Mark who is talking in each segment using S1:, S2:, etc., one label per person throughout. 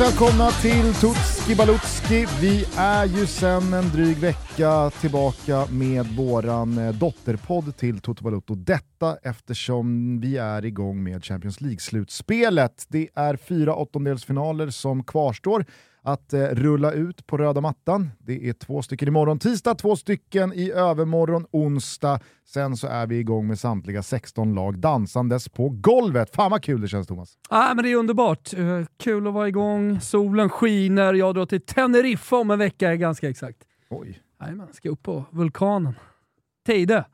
S1: Varmt välkomna till Tutski Balutski. Vi är ju sedan en dryg vecka tillbaka med våran eh, dotterpodd till Toto Balutto. Detta eftersom vi är igång med Champions League-slutspelet. Det är fyra åttondelsfinaler som kvarstår att eh, rulla ut på röda mattan. Det är två stycken imorgon tisdag, två stycken i övermorgon onsdag. Sen så är vi igång med samtliga 16 lag dansandes på golvet. Fan vad kul det känns Thomas!
S2: Ah, men det är underbart. Uh, kul att vara igång, solen skiner, jag drar till Teneriffa om en vecka ganska exakt.
S1: Oj.
S2: Jajamän, ska upp på vulkanen. Teide.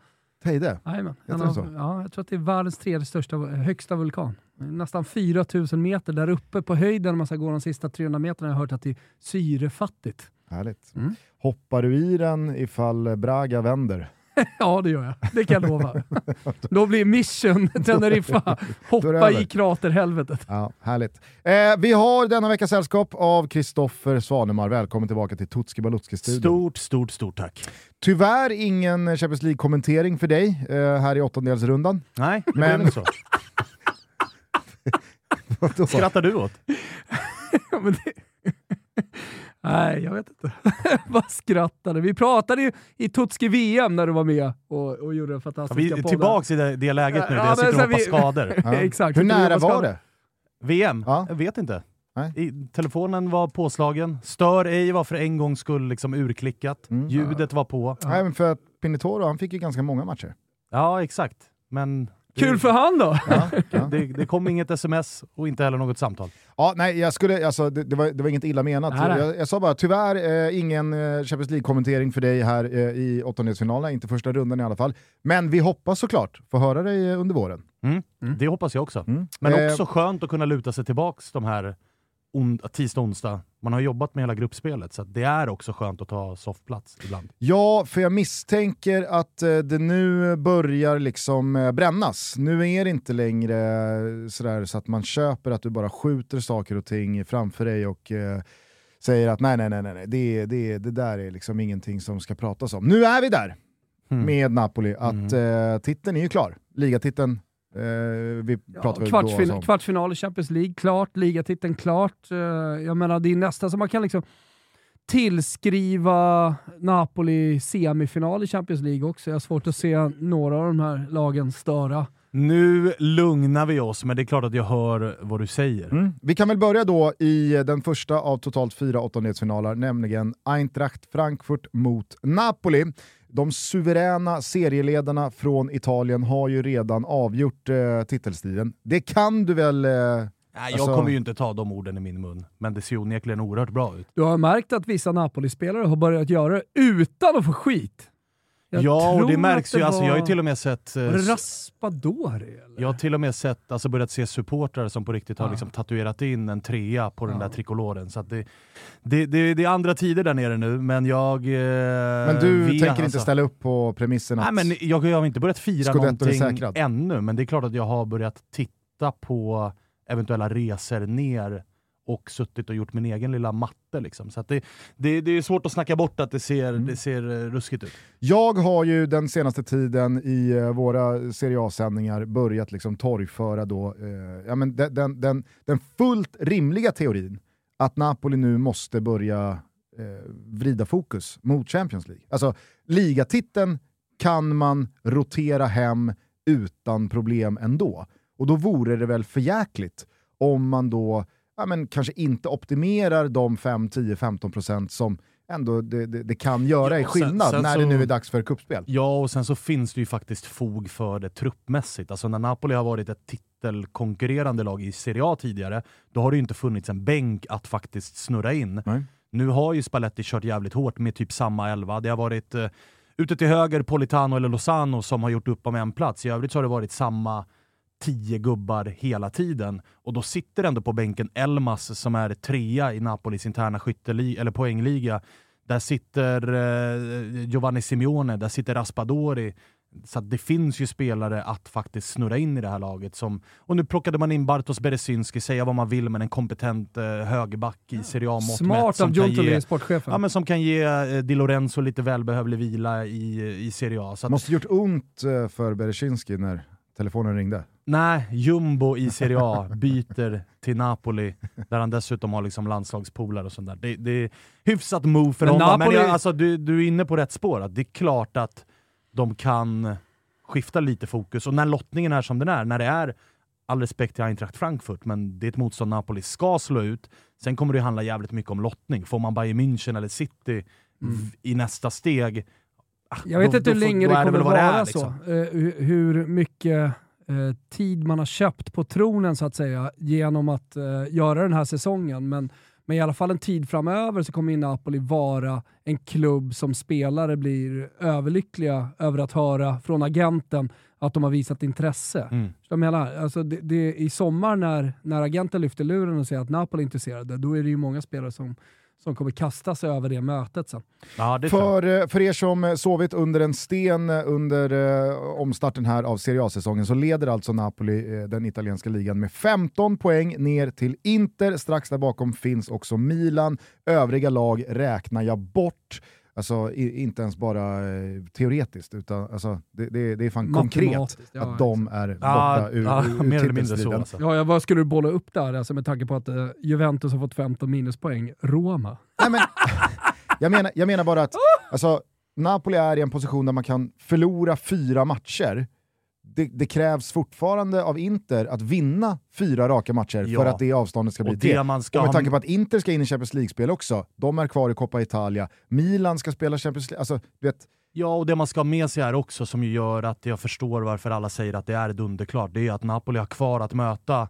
S1: Teide?
S2: Jajamän.
S1: Heter den så?
S2: Ja, jag tror att det är världens tredje största, högsta vulkan. Nästan 4000 meter där uppe på höjden, man ska gå de sista 300 meterna, jag har hört att det är syrefattigt.
S1: Härligt. Mm. Hoppar du i den ifall Braga vänder?
S2: ja, det gör jag. Det kan jag lova. Då blir mission Teneriffa. Hoppa i kraterhelvetet.
S1: Ja, härligt. Eh, vi har denna vecka sällskap av Kristoffer Svanemar. Välkommen tillbaka till Tutski Balutski-studion.
S3: Stort, stort, stort tack.
S1: Tyvärr ingen Champions League-kommentering för dig eh, här i åttondelsrundan.
S3: Nej, det Men... så. Skrattar du åt?
S2: men det... Nej, jag vet inte. Vad skrattade? Vi pratade ju i Tutski VM när du var med och, och gjorde den fantastiska
S3: ja, Vi är tillbaka i det, det läget nu, ja, där jag sitter och hoppar vi... skador.
S1: Ja. Exakt. Hur nära var det?
S3: VM? Ja. Jag vet inte. I, telefonen var påslagen, stör ej var för en gångs skull liksom urklickat, mm. ljudet var på.
S1: Nej, men för att Pinotoro, han fick ju ganska många matcher.
S3: Ja, exakt. Men
S2: Kul för han då! Ja,
S3: ja. Det, det, kom inget sms och inte heller något samtal.
S1: Ja, nej, jag skulle, alltså, det, det, var, det var inget illa menat. Jag, jag, sa bara tyvärr eh, ingen eh, Champions League-kommentering för dig här eh, i åttondelsfinalerna, inte första rundan i alla fall. Men vi hoppas såklart få höra dig under våren.
S3: Mm. Mm. Det hoppas jag också. Mm. Men eh, också skönt att kunna luta sig tillbaka de här on, tisdag, onsdag. Man har jobbat med hela gruppspelet, så det är också skönt att ta soffplats ibland.
S1: Ja, för jag misstänker att eh, det nu börjar liksom eh, brännas. Nu är det inte längre sådär så att man köper att du bara skjuter saker och ting framför dig och eh, säger att nej, nej, nej, nej, det, det, det där är liksom ingenting som ska pratas om. Nu är vi där mm. med Napoli, att mm. eh, titeln är ju klar. Ligatiteln
S2: Eh, vi ja, kvartsfin kvartsfinal i Champions League, klart. Ligatiteln, klart. Eh, jag menar, det är nästan så man kan liksom tillskriva Napoli semifinal i Champions League också. Jag har svårt att se några av de här lagen störa.
S3: Nu lugnar vi oss, men det är klart att jag hör vad du säger. Mm.
S1: Vi kan väl börja då i den första av totalt fyra åttondelsfinaler, nämligen Eintracht Frankfurt mot Napoli. De suveräna serieledarna från Italien har ju redan avgjort eh, titelstriden. Det kan du väl... Eh, Nej,
S3: jag alltså... kommer ju inte ta de orden i min mun, men det ser ju onekligen oerhört bra ut.
S2: Du har märkt att vissa Napoli-spelare har börjat göra det utan att få skit.
S3: Jag ja, och det märks det ju. Var... Alltså, jag har ju till och med sett...
S2: Eh, Raspadori? Eller?
S3: Jag har till och med sett, alltså, börjat se supportrar som på riktigt har liksom, tatuerat in en trea på ja. den där trikoloren. Så det, det, det, det, är andra tider där nere nu, men jag... Eh,
S1: men du vet, tänker alltså, inte ställa upp på premissen
S3: att... Nej, men jag, jag har inte börjat fira någonting ännu, men det är klart att jag har börjat titta på eventuella resor ner och suttit och gjort min egen lilla matte. Liksom. Så det, det, det, är svårt att snacka bort att det ser, mm. det ser eh, ruskigt ut.
S1: Jag har ju den senaste tiden i uh, våra Serie A-sändningar börjat liksom torgföra då, uh, ja, men den, den, den, den, fullt rimliga teorin att Napoli nu måste börja uh, vrida fokus mot Champions League. Alltså, ligatiteln kan man rotera hem utan problem ändå. Och då vore det väl förjäkligt om man då ja, men kanske inte optimerar de 5, 10, 15% som ändå det, det, det kan göra ja, i skillnad sen, sen när så, det nu är dags för kuppspel.
S3: Ja, och sen så finns det ju faktiskt fog för det truppmässigt. Alltså när Napoli har varit ett titelkonkurrerande lag i Serie A tidigare, då har det ju inte funnits en bänk att faktiskt snurra in. Nej. Nu har ju Spalletti kört jävligt hårt med typ samma elva. Det har varit eh, ute till höger Politano eller Lozano som har gjort upp om en plats. I övrigt så har det varit samma tio gubbar hela tiden. Och då sitter ändå på bänken Elmas som är trea i Napolis interna skytteliga, eller poängliga. Där sitter eh, Giovanni Simeone, där sitter Raspadori. Så det finns ju spelare att faktiskt snurra in i det här laget. Som, och nu plockade man in Bartosz Beresynski, säga vad man vill, men en kompetent eh, högerback i Serie A-mått
S2: Smart av Giuntoli, sportchefen.
S3: Ja, men som kan ge eh, Di Lorenzo lite välbehövlig vila i, i Serie A.
S1: Så att, Måste gjort ont eh, för Beresynski när telefonen ringde.
S3: Nej, jumbo i Serie A byter till Napoli, där han dessutom har liksom landslagspolare och sånt där. Det, det är hyfsat move för
S2: Men
S3: honom,
S2: Napoli-
S3: men jag, alltså, du, du är inne på rätt spår. Att det är klart att de kan skifta lite fokus, och när lottningen är som den är, när det är all respekt till Eintracht Frankfurt, men det är ett motstånd Napoli ska slå ut. Sen kommer det handla jävligt mycket om lottning. Får man Bayern München eller City v- i nästa steg, ah,
S2: Jag vet
S3: då-
S2: inte hur länge det kommer
S3: vad det
S2: vara
S3: är,
S2: så.
S3: liksom.
S2: Eh, hur- hur mycket eh, tid man har köpt på tronen så att säga genom att eh, göra den här säsongen. Men, men i alla fall en tid framöver så kommer Napoli vara en klubb som spelare blir överlyckliga över att höra från agenten att de har visat intresse.
S3: Mm.
S2: Jag menar, alltså det, det, I sommar när, när agenten lyfter luren och säger att Napoli är intresserade, då är det ju många spelare som, som kommer kasta sig över det mötet sen.
S3: Ja, det.
S1: För, eh, för er som eh, sovit under en sten eh, under eh, omstarten här av Serie A-säsongen så leder alltså Napoli eh, den italienska ligan med 15 poäng ner till Inter. Strax där bakom finns också Milan. Övriga lag räknar jag bort. Alltså i, inte ens bara eh, teoretiskt, utan alltså, det, det, det är fan konkret
S2: Matematiskt, ja,
S1: att de är borta
S3: Ja,
S1: ur,
S3: ja,
S1: ur, ur
S3: mer eller mindre så. Alltså.
S2: Ja, ja, vad skulle du bolla upp där alltså, med tanke på att eh, Juventus har fått 15 minuspoäng? Roma?
S1: Nej, men, jag, menar, jag menar bara att alltså, Napoli är i en position där man kan förlora fyra matcher. Det, det krävs fortfarande av Inter att vinna fyra raka matcher
S3: Ja.
S1: för att det avståndet ska bli
S3: Och det man ska
S1: Och med tanke på att Inter ska in i Champions League-spel också, de är kvar i Coppa Italia, Milan ska spela Champions League, alltså vet,
S3: Ja, och det man ska ha med sig här också som gör att jag förstår varför alla säger att det är dunderklart, det är att Napoli har kvar att möta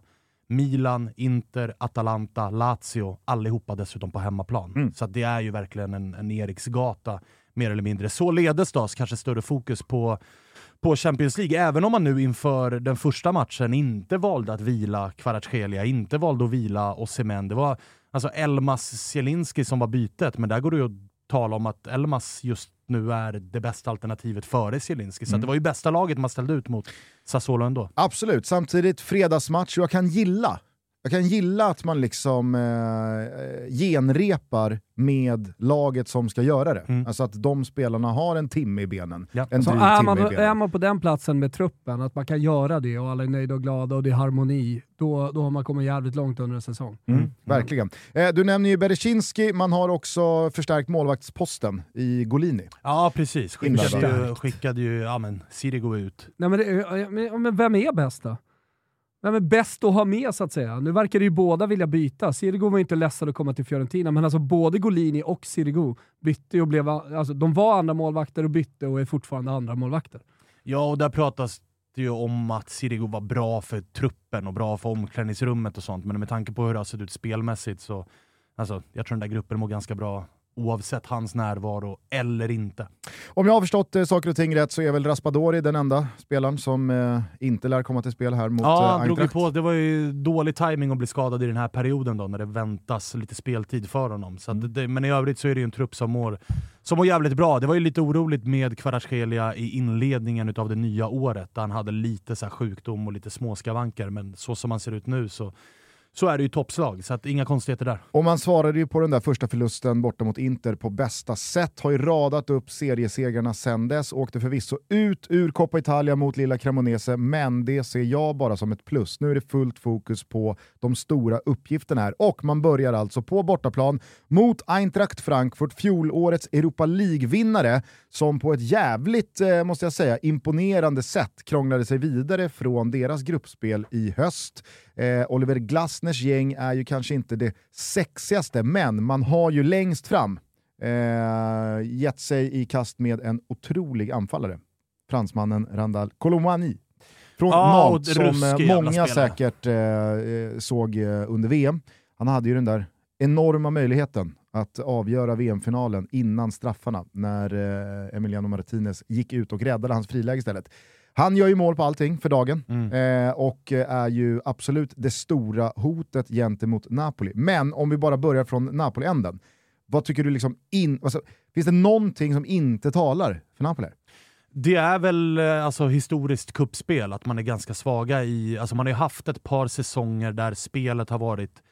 S3: Milan, Inter, Atalanta, Lazio, allihopa dessutom på hemmaplan.
S1: Mm.
S3: Så det är ju verkligen en, en Eriksgata, mer eller mindre. Således då, kanske större fokus på, på Champions League, även om man nu inför den första matchen inte valde att vila Kvaratskhelia, inte valde att vila Osimhen. Det var alltså Elmas Zielinski som var bytet, men där går det ju att tala om att Elmas just nu är det bästa alternativet före Zielinski. Så att det var ju bästa laget man ställde ut mot Sassuolo ändå.
S1: Absolut, samtidigt fredagsmatch jag kan gilla jag kan gilla att man liksom eh, genrepar med laget som ska göra det.
S3: Mm.
S1: Alltså att de spelarna har en timme i benen.
S3: Ja.
S1: En
S2: Så
S1: dryg
S2: är
S1: timme
S2: man,
S1: i benen.
S2: är man på den platsen med truppen, att man kan göra det och alla är nöjda och glada och det är harmoni, då, då har man kommit jävligt långt under en säsong.
S1: Mm, verkligen. Eh, du nämner ju Berezinski, man har också förstärkt målvaktsposten i Golini.
S3: Ja, precis. Skickade ju, skickade ju ja, men, Sirigo ut.
S2: Nej, men, det, ja, men vem är bäst då? Vem är bäst att ha med så att säga? Nu verkar det ju båda vilja byta. Sirigu var ju inte ledsen att komma till Fiorentina, men alltså både Golini och Sirigu bytte ju och blev, alltså, de var andra målvakter och bytte och är fortfarande andra målvakter.
S3: Ja, och där pratas det ju om att Sirigu var bra för truppen och bra för omklädningsrummet och sånt, men med tanke på hur det har sett ut spelmässigt så alltså, jag tror den där gruppen mår ganska bra oavsett hans närvaro eller inte.
S1: Om jag har förstått eh, saker och ting rätt så är väl Raspadori den enda spelaren som eh, inte lär komma till spel här mot
S3: Ja,
S1: eh, Eintracht.
S3: på. Det var ju dålig timing att bli skadad i den här perioden då, när det väntas lite speltid för honom. Så att det, men i övrigt så är det ju en trupp som mår, som mår jävligt bra. Det var ju lite oroligt med Kvaratskhelia i inledningen av det nya året, där han hade lite så här sjukdom och lite småskavanker, men så som han ser ut nu så, så är det ju toppslag, så att inga konstigheter där.
S1: Och man svarade ju på den där första förlusten borta mot Inter på bästa sätt, har ju radat upp seriesegrarna sen dess, åkte förvisso ut ur Coppa Italia mot lilla Cremonese, men det ser jag bara som ett plus. Nu är det fullt fokus på de stora uppgifterna här. Och man börjar alltså på bortaplan mot Eintracht Frankfurt, fjolårets Europa League-vinnare, som på ett jävligt, eh, måste jag säga, imponerande sätt krånglade sig vidare från deras gruppspel i höst. Eh, Oliver Glasners gäng är ju kanske inte det sexigaste, men man har ju längst fram eh, gett sig i kast med en otrolig anfallare. Fransmannen Randall Colomani. Från
S3: och
S1: Nantes som många säkert eh, eh, såg eh, under VM. Han hade ju den där enorma möjligheten att avgöra VM-finalen innan straffarna när eh, Emiliano Martinez gick ut och räddade hans friläge istället. Han gör ju mål på allting för dagen
S3: Mm.
S1: eh, och eh, är ju absolut det stora hotet gentemot Napoli. Men om vi bara börjar från Napoli-änden, vad tycker du liksom in, alltså, finns det någonting som inte talar för Napoli?
S3: Det är väl eh, alltså, historiskt kuppspel att man är ganska svaga i... Alltså, man har ju haft ett par säsonger där spelet har varit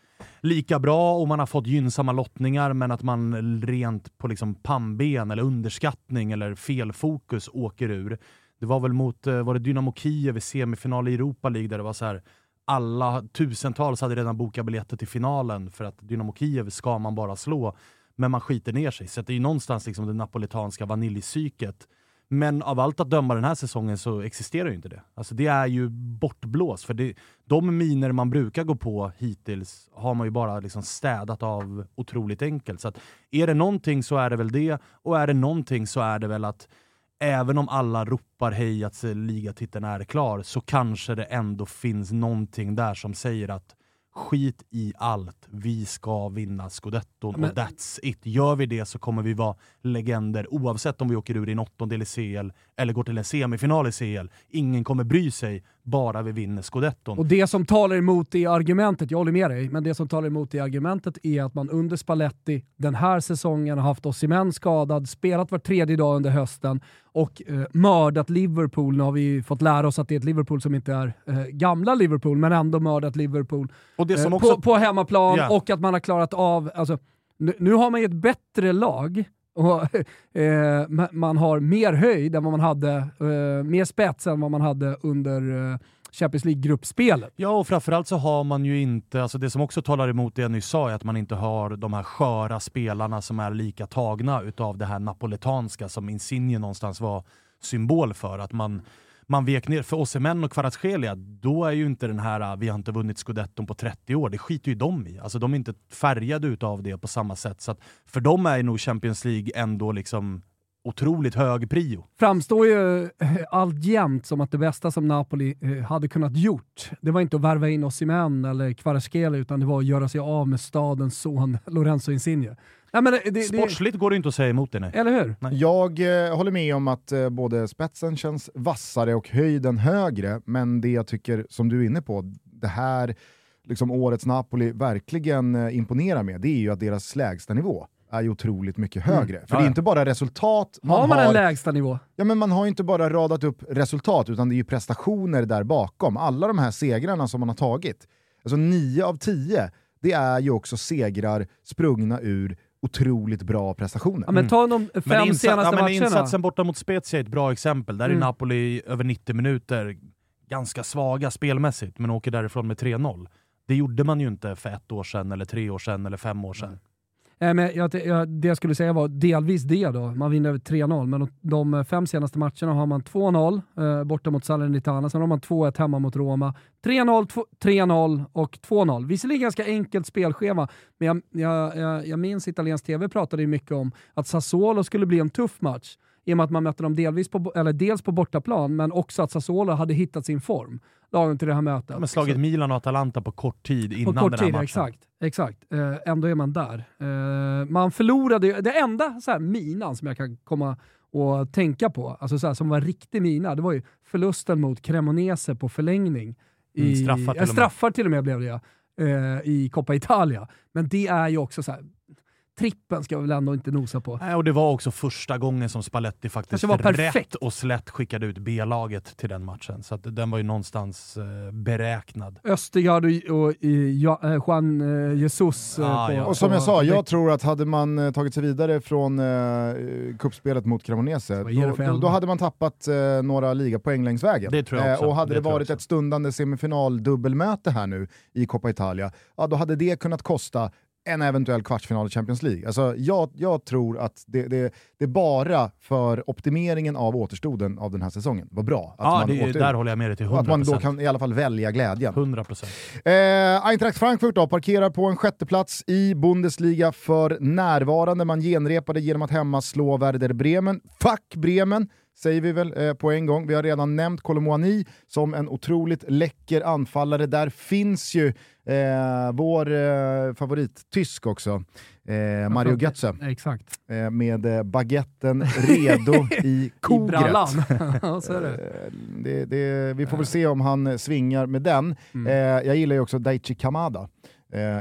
S3: lika bra och man har fått gynnsamma lottningar men att man rent på liksom pannben eller underskattning eller felfokus åker ur. Det var väl mot eh, var det Dynamo Kiev i semifinal i Europa League där det var så här alla tusentals hade redan bokat biljetter till finalen för att Dynamo Kiev ska man bara slå. Men man skiter ner sig. Så det är ju någonstans liksom det napolitanska vaniljpsyket. Men av allt att döma den här säsongen så existerar ju inte det. Alltså det är ju bortblåst. För det, de miner man brukar gå på hittills har man ju bara liksom städat av otroligt enkelt. Så att är det någonting så är det väl det. Och är det någonting så är det väl att även om alla ropar hej att ligatiteln är klar, så kanske det ändå finns någonting där som säger att skit i allt, vi ska vinna scudetton och that's it. Gör vi det så kommer vi vara legender oavsett om vi åker ur i en åttondel i CL eller går till en semifinal i CL. Ingen kommer bry sig, bara vi vinner scudetton.
S2: Och det som talar emot det argumentet, jag håller med dig, men det som talar emot det argumentet är att man under Spalletti den här säsongen har haft Osimhen skadad, spelat var tredje dag under hösten och eh, mördat Liverpool. Nu har vi fått lära oss att det är ett Liverpool som inte är eh, gamla Liverpool, men ändå mördat Liverpool eh, också... på, på, hemmaplan yeah. och att man har klarat av... Alltså, nu, nu har man ju ett bättre lag och, eh, man har mer höjd än vad man hade, eh, mer spets än vad man hade under eh, Champions League-gruppspelet.
S3: Ja, och framförallt så har man ju inte, alltså det som också talar emot det jag nyss sa, är att man inte har de här sköra spelarna som är lika tagna utav det här napoletanska som Insigne någonstans var symbol för. Att man man vek ner. För Osimhen och Kvaratskhelia, då är ju inte den här “vi har inte vunnit scudetton på 30 år”, det skiter ju de i. Alltså de är inte färgade utav det på samma sätt. Så för dem är nog Champions League ändå liksom otroligt hög prio.
S2: Framstår ju eh, alltjämt som att det bästa som Napoli eh, hade kunnat gjort, det var inte att värva in Osimhen eller Kvaratskhelia, utan det var att göra sig av med stadens son Lorenzo Insigne.
S3: Nej, men det, det, Sportsligt går det inte att säga emot det. Nej.
S2: Eller hur?
S1: Nej. Jag eh, håller med om att eh, både spetsen känns vassare och höjden högre, men det jag tycker, som du är inne på, det här liksom årets Napoli verkligen eh, imponerar med, det är ju att deras lägsta nivå är ju otroligt mycket mm. högre. Mm. För ja, det är inte bara resultat
S2: man har. man har, en lägsta nivå?
S1: Ja, men man har inte bara radat upp resultat, utan det är ju prestationer där bakom. Alla de här segrarna som man har tagit, alltså nio av tio, det är ju också segrar sprungna ur otroligt bra prestationer.
S2: Ja, men ta de fem men senaste ja, men matcherna.
S3: Insatsen borta mot Spezia är ett bra exempel. Där mm. är Napoli över 90 minuter ganska svaga spelmässigt, men åker därifrån med 3-0. Det gjorde man ju inte för ett år sedan, eller tre år sedan, eller fem år sedan. Mm.
S2: Eh, men jag, jag, det jag skulle säga var delvis det då. Man vinner över 3-0, men de, de, eh, fem senaste matcherna har man 2-0 eh, borta mot Salernitana, sen har man 2-1 hemma mot Roma. 3-0, 3-0 och 2-0. Visserligen ganska enkelt spelschema, men jag, jag, jag, jag minns italiensk TV pratade ju mycket om att Sassuolo skulle bli en tuff match i och med att man mötte dem delvis på, eller dels på bortaplan, men också att Sassuolo hade hittat sin form lagen till det här mötet.
S3: Men slagit så. Milan och Atalanta på kort tid innan på kort den här tid, matchen.
S2: Exakt, exakt. Eh, ändå är man där. Eh, man förlorade det enda så här, minan som jag kan komma och tänka på, alltså så här, som var riktig mina, det var ju förlusten mot Cremonese på förlängning.
S3: I, mm, straffar, till,
S2: äh, straffar till och med blev det eh, i Coppa Italia. Men det är ju också så här, trippen ska vi väl ändå inte nosa på.
S3: Nej, och det var också första gången som Spalletti faktiskt var rätt och slätt skickade ut B-laget till den matchen. Så den var ju någonstans eh, beräknad.
S2: Östergaard och, och ja, eh, Juan eh, Jesus. Eh,
S1: ah, på, ja. Och som jag sa, jag tror att hade man eh, tagit sig vidare från eh, kuppspelet mot Cremonese, då, då, då, hade man tappat eh, några ligapoäng längs vägen.
S3: Det tror jag också.
S1: och hade
S3: det,
S1: det varit ett stundande semifinal-dubbelmöte här nu i Coppa Italia, ja, då hade det kunnat kosta en eventuell kvartsfinal i Champions League. Alltså, jag, jag tror att det, det, det bara för optimeringen av återstoden av den här säsongen var bra.
S3: Att ja, man det, där håller jag med dig till 100%.
S1: Att man då kan i alla fall välja glädjen.
S3: 100%.
S1: Eh, Eintracht Frankfurt då, parkerar på en sjätteplats i Bundesliga för närvarande. Man genrepade genom att hemma slå Werder Bremen. Fuck Bremen! Säger vi väl eh, på en gång. Vi har redan nämnt Kolomouani som en otroligt läcker anfallare. Där finns ju eh, vår eh, favorit-tysk också, eh, Mario Götze.
S2: Exakt.
S1: Eh, med eh, baguetten redo i kogret.
S2: det.
S1: det, det, vi får väl se om han svingar med den. Mm. jag gillar ju också Daichi Kamada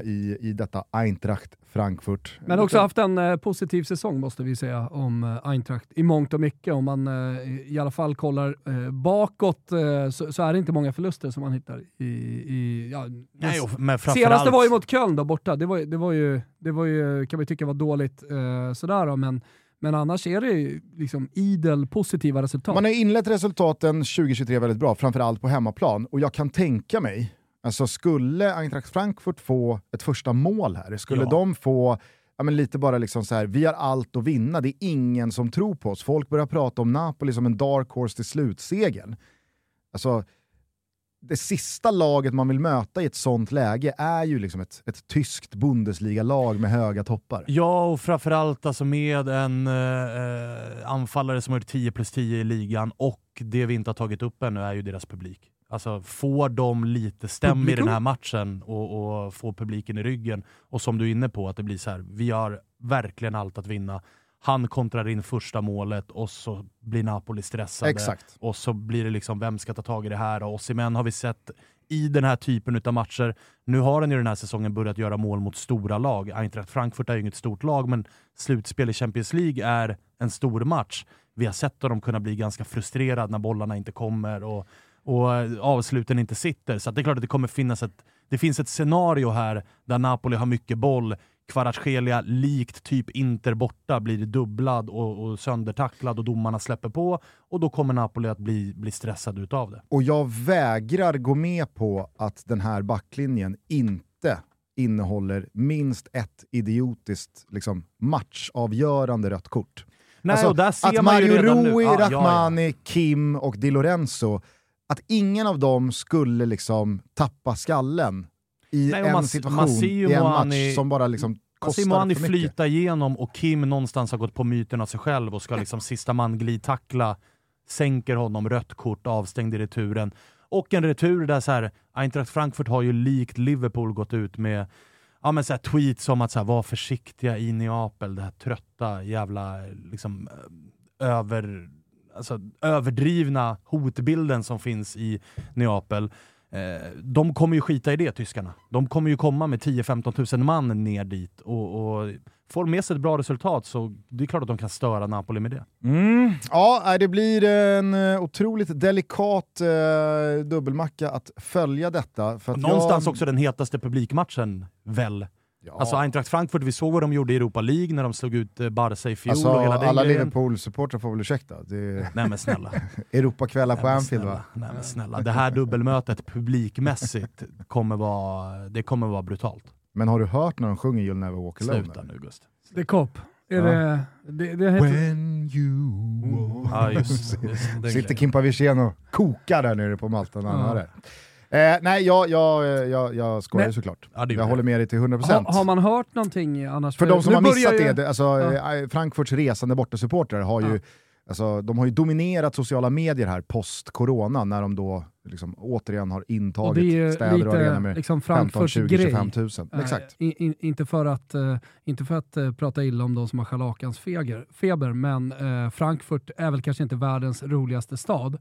S1: i, i detta Eintracht Frankfurt.
S2: Men också haft en eh, positiv säsong måste vi säga om eh, Eintracht i mångt och mycket. Om man eh, i alla fall kollar eh, bakåt eh, så, så, är det inte många förluster som man hittar. I, i ja,
S3: Nej, men
S2: senaste var ju mot Köln då borta. Det var, det var, ju, det var ju, kan vi tycka var dåligt eh, sådär då, men Men annars är det liksom idel positiva resultat.
S1: Man har inlett resultaten 2023 väldigt bra, framförallt på hemmaplan. Och jag kan tänka mig, alltså skulle Eintracht Frankfurt få ett första mål här, skulle ja. de få ja, men lite bara liksom så här, vi har allt att vinna, det är ingen som tror på oss. Folk börjar prata om Napoli som en dark horse till slutsegern. Alltså, det sista laget man vill möta i ett sånt läge är ju liksom ett, ett tyskt Bundesliga-lag med höga toppar.
S3: Ja, och framförallt alltså med en eh, anfallare som har gjort 10 plus 10 i ligan och det vi inte har tagit upp ännu är ju deras publik. Alltså får de lite stäm i den här matchen och, och får publiken i ryggen, och som du är inne på, att det blir så här, vi har verkligen allt att vinna. Han kontrar in första målet och så blir Napoli stressade.
S1: Exakt.
S3: Och så blir det liksom, vem ska ta tag i det här? Och Osimhen har vi sett i den här typen av matcher. Nu har han ju den här säsongen börjat göra mål mot stora lag. Eintracht Frankfurt är ju inget stort lag, men slutspel i Champions League är en stor match. Vi har sett dem kunna bli ganska frustrerade när bollarna inte kommer och, och avsluten inte sitter. Så det är klart att det kommer finnas ett, det finns ett scenario här där Napoli har mycket boll, Kvaratskhelia, likt typ Inter borta, blir dubblad och, och söndertacklad och domarna släpper på och då kommer Napoli att bli, bli stressad utav det.
S1: Och jag vägrar gå med på att den här backlinjen inte innehåller minst ett idiotiskt liksom, matchavgörande rött kort.
S3: Nej, alltså, och där ser
S1: att
S3: man
S1: Mario
S3: Rui,
S1: ah, Rahmani, ja, ja. Kim och Di Lorenzo, att ingen av dem skulle liksom tappa skallen i Nej, en man, situation, man i en match som bara liksom kostar för mycket. Man
S3: flyta igenom och Kim någonstans har gått på myten av sig själv och ska liksom sista man glidtackla, sänker honom, rött kort, avstängd i returen. Och en retur där så här, Eintracht Frankfurt har ju likt Liverpool gått ut med ja, men så här, tweets om att så här, var försiktiga i Neapel, det här trötta jävla liksom, över, alltså, överdrivna hotbilden som finns i Neapel. Eh, de kommer ju skita i det, tyskarna. De kommer ju komma med 10-15 tusen man ner dit och, och får med sig ett bra resultat så det är klart att de kan störa Napoli med det.
S1: Mm. Ja, det blir en eh, otroligt delikat eh, dubbelmacka att följa detta. För att
S3: Någonstans jag... också den hetaste publikmatchen, väl? Ja. Alltså Eintracht Frankfurt, vi såg vad de gjorde i Europa League när de slog ut eh, Barca i fjol
S1: alltså,
S3: och hela den
S1: Alla Liverpool-supportrar får väl ursäkta. Det...
S3: Nej men snälla.
S1: Europakvällar på Anfield va?
S3: Nej men snälla. Det här dubbelmötet publikmässigt kommer vara, det kommer vara brutalt.
S1: Men har du hört när de sjunger You'll Never Walk Alone?
S3: Sluta nu Gust.
S2: Det är Kopp. Är ja. det, det, det heter...
S1: When you walk...
S3: Ja, just, just,
S1: Sitter Kimpa Wirsén och kokar där nere på Malta när han ja. hör det. Eh, nej, jag, jag, jag, jag skojar såklart. Ja, jag håller med dig till 100%.
S2: Ha, har man hört någonting annars?
S1: För, för de som har missat ju... det, alltså, ja. Eh, Frankfurts resande bortasupportrar har ju Alltså, de har ju dominerat sociala medier här post-corona när de då liksom återigen har intagit och städer och arenor med liksom 15, 20, 25 tusen. Äh, Exakt.
S2: In, in, inte för att, uh, inte för att uh, prata illa om de som har scharlakans feber, men uh, Frankfurt är väl kanske inte världens roligaste stad.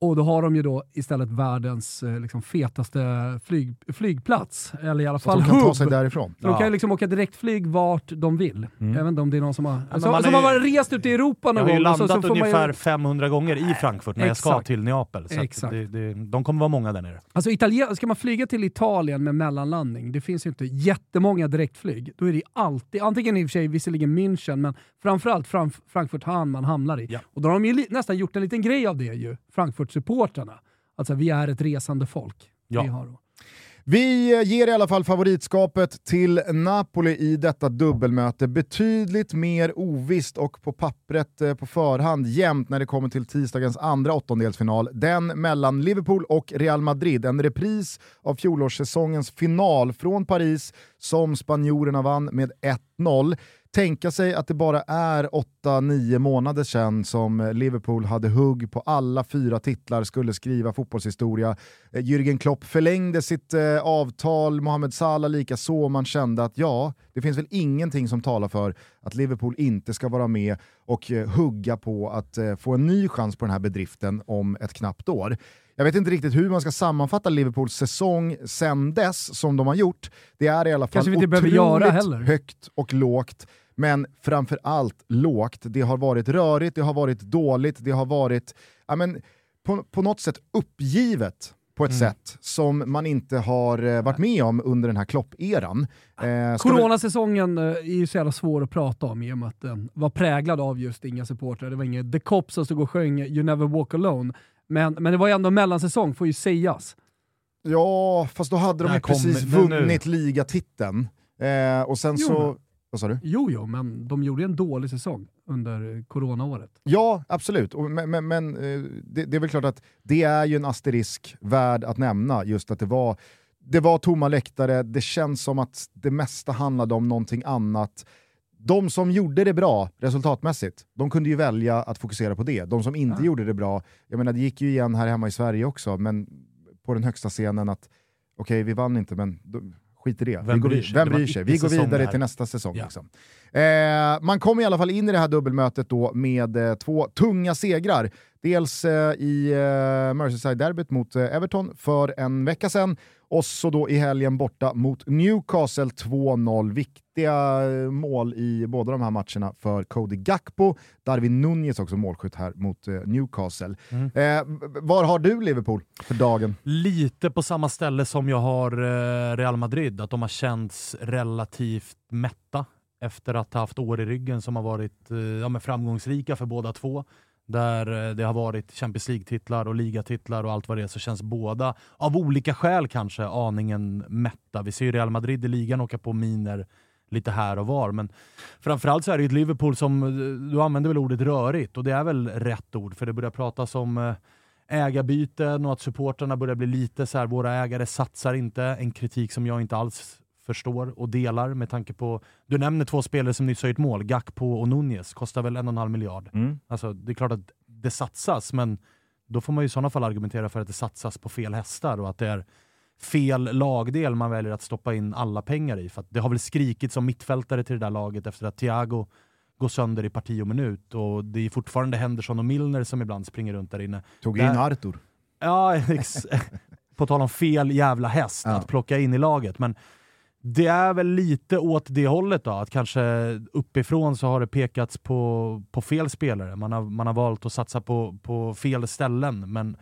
S2: Och då har de ju då istället världens eh, liksom, fetaste flyg, flygplats, eller i alla fall
S1: Så de kan ta sig därifrån?
S2: Så ja. De kan liksom åka direktflyg vart de vill. Mm. Inte om det är någon som har, ja, alltså, som har rest ut i Europa någon gång.
S3: Jag har ju landat så, så ungefär ju... 500 gånger i Frankfurt när Exakt. jag ska till Neapel. Så Exakt. Det, det, de kommer vara många där nere.
S2: Alltså Italien, ska man flyga till Italien med mellanlandning, det finns ju inte jättemånga direktflyg. Då är det alltid, antingen i och för sig visserligen München, men framförallt Frank Frankfurt-Han man hamnar i. Ja. Och då har de ju nästan gjort en liten grej av det ju, Frankfurt-supportrarna. Alltså vi är ett resande folk.
S1: Ja. Vi, har vi ger i alla fall favoritskapet till Napoli i detta dubbelmöte. Betydligt mer ovisst och på pappret eh, på förhand jämnt när det kommer till tisdagens andra åttondelsfinal. Den mellan Liverpool och Real Madrid. En repris av fjolårssäsongens final från Paris som spanjorerna vann med 1-0 tänka sig att det bara är 8-9 månader sedan som Liverpool hade hugg på alla fyra titlar, skulle skriva fotbollshistoria. Eh, Jürgen Klopp förlängde sitt eh, avtal, Mohamed Salah lika så man kände att ja, det finns väl ingenting som talar för att Liverpool inte ska vara med och eh, hugga på att eh, få en ny chans på den här bedriften om ett knappt år. Jag vet inte riktigt hur man ska sammanfatta Liverpools säsong sen dess som de har gjort. Det är i alla fall otroligt högt och lågt. Men framför allt lågt. Det har varit rörigt, det har varit dåligt, det har varit ja, men, på, på något sätt uppgivet på ett mm. sätt som man inte har eh, varit med om under den här Klopp-eran.
S2: Eh, Coronasäsongen eh, är ju så jävla svår att prata om i och med att den var präglad av just inga supportrar. Det var ingen The Cop som stod och sjöng You Never Walk Alone. Men, men det var ju ändå mellansäsong, får ju sägas.
S1: Ja, fast då hade de ju precis vunnit ligatiteln. Eh, och sen jo, så... Vad sa du?
S2: Jo, jo, men de gjorde en dålig säsong under coronaåret.
S1: Ja, absolut. Men, men, men eh, det, det, är väl klart att det är ju en asterisk värd att nämna, just att det var, det var tomma läktare, det känns som att det mesta handlade om någonting annat. De som gjorde det bra resultatmässigt, de kunde ju välja att fokusera på det. De som inte ja. gjorde det bra, jag menar det gick ju igen här hemma i Sverige också, men på den högsta scenen att okej, okay, vi vann inte, men skit i det.
S3: Vem vi går,
S1: bryr sig? Vem bryr sig? Vi går vidare till nästa säsong. Ja. Liksom. Eh, man kom i alla fall in i det här dubbelmötet då med eh, två tunga segrar. Dels eh, i eh, Merseyside-derbyt mot eh, Everton för en vecka sedan och så då i helgen borta mot Newcastle 2-0. Viktiga eh, mål i båda de här matcherna för Cody Gakpo. Darwin Nunez också målskytt här mot eh, Newcastle. Mm. Eh, var har du Liverpool för dagen?
S3: Lite på samma ställe som jag har eh, Real Madrid, att de har känts relativt mätta efter att ha haft år i ryggen som har varit ja, framgångsrika för båda två där eh, det har varit Champions League-titlar och ligatitlar och allt vad det är, så känns båda, av olika skäl kanske, aningen mätta. Vi ser ju Real Madrid i ligan åka på miner lite här och var, men framförallt så är det ju ett Liverpool som, eh, du använder väl ordet rörigt, och det är väl rätt ord, för det börjar pratas om eh, ägarbyten och att supporterna börjar bli lite så här, våra ägare satsar inte, en kritik som jag inte alls förstår och delar med tanke på... Du nämner två spelare som nyss har gjort mål, Gakpo och Nunez, kostar väl en och en halv miljard. Mm. Alltså, det är klart att det satsas, men då får man ju i sådana fall argumentera för att det satsas på fel hästar och att det är fel lagdel man väljer att stoppa in alla pengar i. För det har väl skrikit som mittfältare till det där laget efter att Thiago går sönder i parti och minut och det är fortfarande Henderson och Milner som ibland springer runt där inne.
S1: Tog in Artur.
S3: Ja, på tal om fel jävla häst ja. att plocka in i laget. Men det är väl lite åt det hållet då, att kanske uppifrån så har det pekats på, på fel spelare. Man har, man har valt att satsa på, på fel ställen, men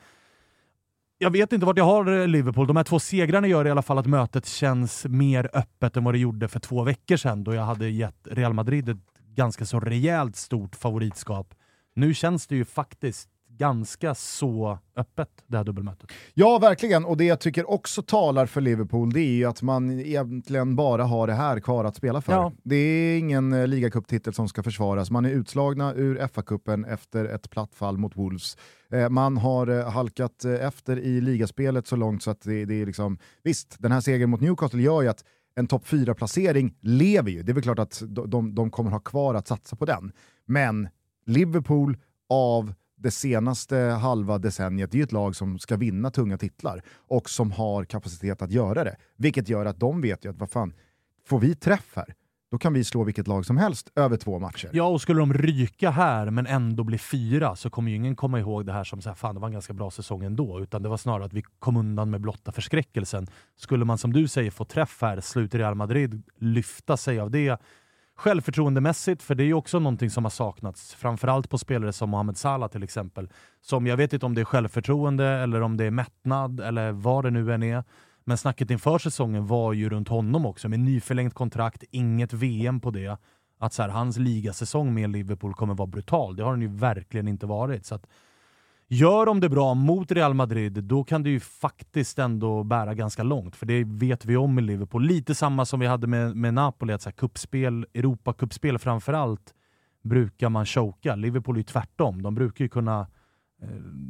S3: jag vet inte vart jag har Liverpool. De här två segrarna gör i alla fall att mötet känns mer öppet än vad det gjorde för två veckor sedan då jag hade gett Real Madrid ett ganska så rejält stort favoritskap. Nu känns det ju faktiskt ganska så öppet, det här dubbelmötet.
S1: Ja, verkligen. Och det jag tycker också talar för Liverpool, det är ju att man egentligen bara har det här kvar att spela för. Ja. Det är ingen eh, ligacuptitel som ska försvaras. Man är utslagna ur FA-cupen efter ett platt fall mot Wolves. Eh, man har eh, halkat efter i ligaspelet så långt så att det, det är liksom... Visst, den här segern mot Newcastle gör ju att en topp 4-placering lever ju. Det är väl klart att de, de, de kommer ha kvar att satsa på den. Men Liverpool av det senaste halva decenniet, det är ju ett lag som ska vinna tunga titlar och som har kapacitet att göra det. Vilket gör att de vet ju att vad fan, får vi träff här, då kan vi slå vilket lag som helst över två matcher.
S3: Ja, och skulle de ryka här men ändå bli fyra så kommer ju ingen komma ihåg det här som så här, fan det var en ganska bra säsong ändå, utan det var snarare att vi kom undan med blotta förskräckelsen. Skulle man som du säger få träff här, sluta Real Madrid, lyfta sig av det, självförtroendemässigt, för det är ju också någonting som har saknats, framförallt på spelare som Mohamed Salah till exempel. Som jag vet inte om det är självförtroende eller om det är mättnad eller vad det nu än är. Men snacket inför säsongen var ju runt honom också, med nyförlängt kontrakt, inget VM på det. Att så här, hans ligasäsong med Liverpool kommer vara brutal. Det har den ju verkligen inte varit. Så att, Gör de det bra mot Real Madrid, då kan det ju faktiskt ändå bära ganska långt. För det vet vi om i Liverpool. Lite samma som vi hade med, med Napoli, att så här, kuppspel, Europacup-spel framförallt, brukar man choka. Liverpool är ju tvärtom. De brukar ju kunna eh,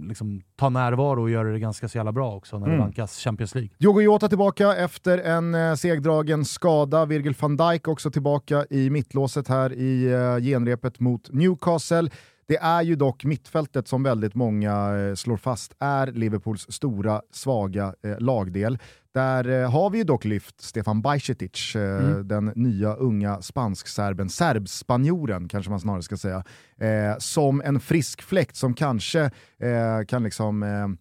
S3: liksom, ta närvaro och göra det ganska så jävla bra också när det mm. rankas Champions League.
S1: Diogo Jota tillbaka efter en eh, segdragen skada. Virgil van Dijk också tillbaka i mittlåset här i eh, genrepet mot Newcastle. Det är ju dock mittfältet som väldigt många eh, slår fast är Liverpools stora, svaga eh, lagdel. Där eh, har vi ju dock lyft Stefan Bajcetic, mm. den nya unga spansk-serben, serbspanjoren kanske man snarare ska säga, som en frisk fläkt som kanske kan liksom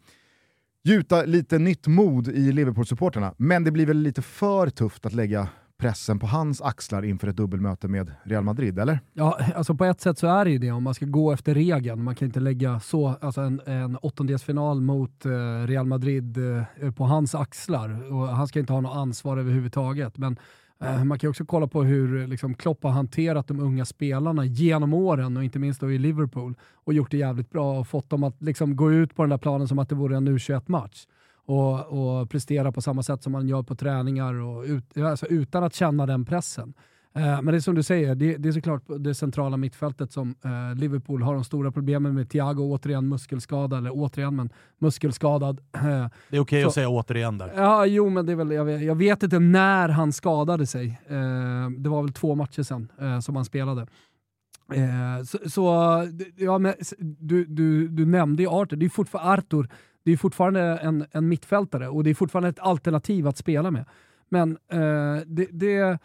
S1: gjuta lite nytt mod i Liverpool-supporterna. Men det blir väl lite för tufft att lägga pressen på hans axlar inför ett dubbelmöte med Real Madrid, eller?
S2: Ja, alltså på ett sätt så är det ju det om man ska gå efter regeln. Man kan inte lägga så, alltså en, en åttondelsfinal mot eh, Real Madrid eh, på hans axlar och han ska inte ha något ansvar överhuvudtaget. Men eh, man kan också kolla på hur liksom, Klopp har hanterat de unga spelarna genom åren och inte minst då i Liverpool och gjort det jävligt bra och fått dem att liksom, gå ut på den där planen som att det vore en U21-match och, och prestera på samma sätt som man gör på träningar och ut, alltså utan att känna den pressen. Eh, men det är som du säger, det, det, är såklart det centrala mittfältet som eh, Liverpool har de stora problemen med. Thiago återigen muskelskadad, eller återigen men muskelskadad.
S3: det är okej okay att säga återigen där.
S2: Ja, jo men det är väl, jag vet, jag vet inte när han skadade sig. Eh, det var väl två matcher sedan eh, som han spelade. Eh, så, så, ja, men, du, du, du nämnde ju Arthur, det är fortfarande Arthur det är fortfarande en, en mittfältare och det är fortfarande ett alternativ att spela med. Men eh, det, det,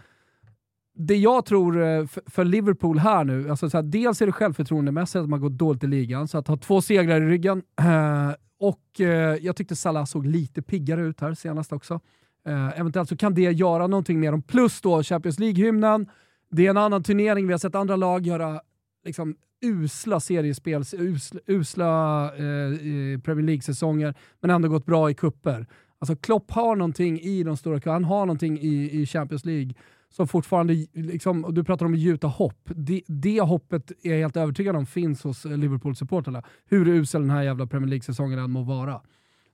S2: det jag tror eh, för, för Liverpool här nu, alltså så här, dels är det självförtroendemässigt att man går dåligt i ligan, så att ha två segrar i ryggen eh, och eh, jag tyckte Salah såg lite piggare ut här senast också. Eh, eventuellt så kan det göra någonting med dem. Plus då Champions League-hymnen. Det är en annan turnering, vi har sett andra lag göra liksom, usla seriespel, usla, usla eh, Premier League-säsonger, men ändå gått bra i kupper. Alltså Klopp har någonting i de stora han har någonting i, i Champions League som fortfarande, liksom, du pratar om att gjuta hopp. Det, det hoppet är jag helt övertygad om finns hos eh, Liverpool-supportrarna. Hur usel den här jävla Premier League-säsongen än må vara.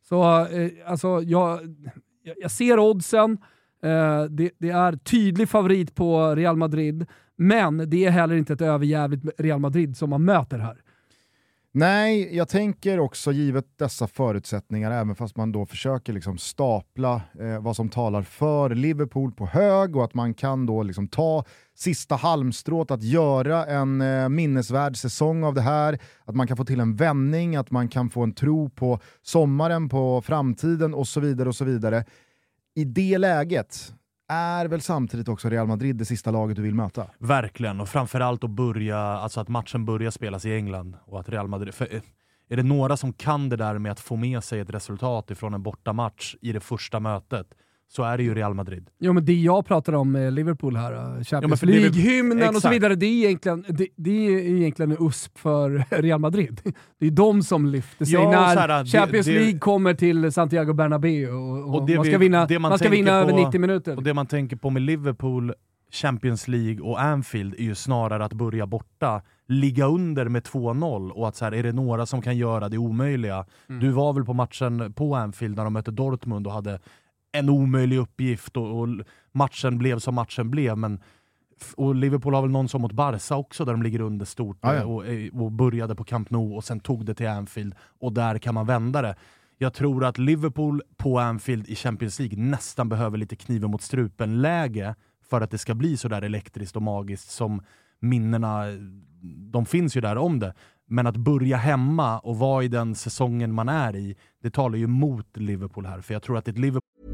S2: Så eh, alltså, jag, jag ser oddsen. Eh, det, det, är tydlig favorit på Real Madrid. Men det är heller inte ett överjävligt Real Madrid som man möter här.
S1: Nej, jag tänker också givet dessa förutsättningar, även fast man då försöker liksom stapla eh, vad som talar för Liverpool på hög och att man kan då liksom ta sista halmstrået att göra en eh, minnesvärd säsong av det här, att man kan få till en vändning, att man kan få en tro på sommaren, på framtiden och så vidare. och så vidare. I det läget är väl samtidigt också Real Madrid det sista laget du vill möta?
S3: Verkligen, och framförallt att börja, alltså att matchen börjar spelas i England och att Real Madrid... För, eh, är det några som kan det där med att få med sig ett resultat ifrån en bortamatch i det första mötet, så är det ju Real Madrid.
S2: Jo men det jag pratar om med Liverpool här, uh, Champions ja, League-hymnen och så vidare, det är egentligen, det, det är egentligen en USP för Real Madrid. Det är de som lyfter sig ja, när här, Champions det, League kommer till Santiago Bernabéu och, och, man ska vinna, man, man ska vinna över 90 minuter.
S3: Och det man tänker på med Liverpool, Champions League och Anfield är ju snarare att börja borta, ligga under med 2-0 och att så här, är det några som kan göra det omöjliga? Mm. Du var väl på matchen på Anfield när de mötte Dortmund och hade en omöjlig uppgift och, och, matchen blev som matchen blev. Men, och Liverpool har väl någon som mot Barca också, där de ligger under stort ah, ja. och, eh, och började på Camp Nou och sen tog det till Anfield och där kan man vända det. Jag tror att Liverpool på Anfield i Champions League nästan behöver lite kniven mot strupen-läge för att det ska bli så där elektriskt och magiskt som minnena, de finns ju där om det. Men att börja hemma och vara i den säsongen man är i, det talar ju mot Liverpool här. För jag tror att ett Liverpool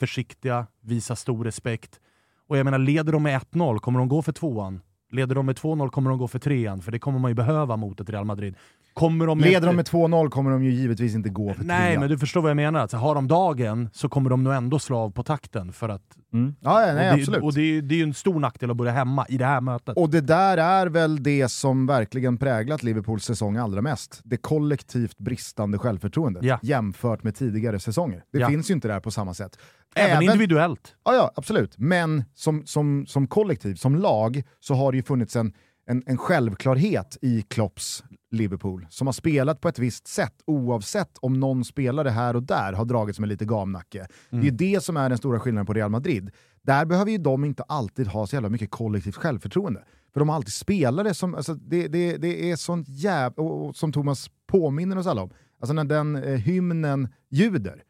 S3: försiktiga, visa stor respekt. Och jag menar, leder de med 1-0, kommer de gå för tvåan? Leder de med 2-0 kommer de gå för trean, för det kommer man ju behöva mot ett Real Madrid. Kommer de
S1: Leder de med 2-0 kommer de ju givetvis inte gå för
S3: Nej,
S1: trea.
S3: men du förstår vad jag menar. Alltså, har de dagen så kommer de nog ändå slå av på takten. För att,
S1: Mm. Ja, ja, nej,
S3: och det,
S1: absolut.
S3: Och det, är- det är ju en stor nackdel att börja hemma i det här mötet.
S1: Och det där är väl det som verkligen präglat Liverpools säsong allra mest. Det kollektivt bristande självförtroendet
S3: Ja.
S1: jämfört med tidigare säsonger. Det
S3: Ja.
S1: finns ju inte där på samma sätt.
S3: Även, individuellt.
S1: Ja, ja, absolut. Men som, som, som kollektiv, som lag, så har det ju funnits en, en, en självklarhet i Klopps Liverpool, som har spelat på ett visst sätt oavsett om någon spelare här och där har dragits med lite gamnacke. Det är ju det som är den stora skillnaden på Real Madrid. Där behöver ju de inte alltid ha så jävla mycket kollektivt självförtroende. För de har alltid spelare som, alltså det, det, det är sånt jävla, och, och som Thomas påminner oss alla om, alltså när den eh, hymnen ljuder,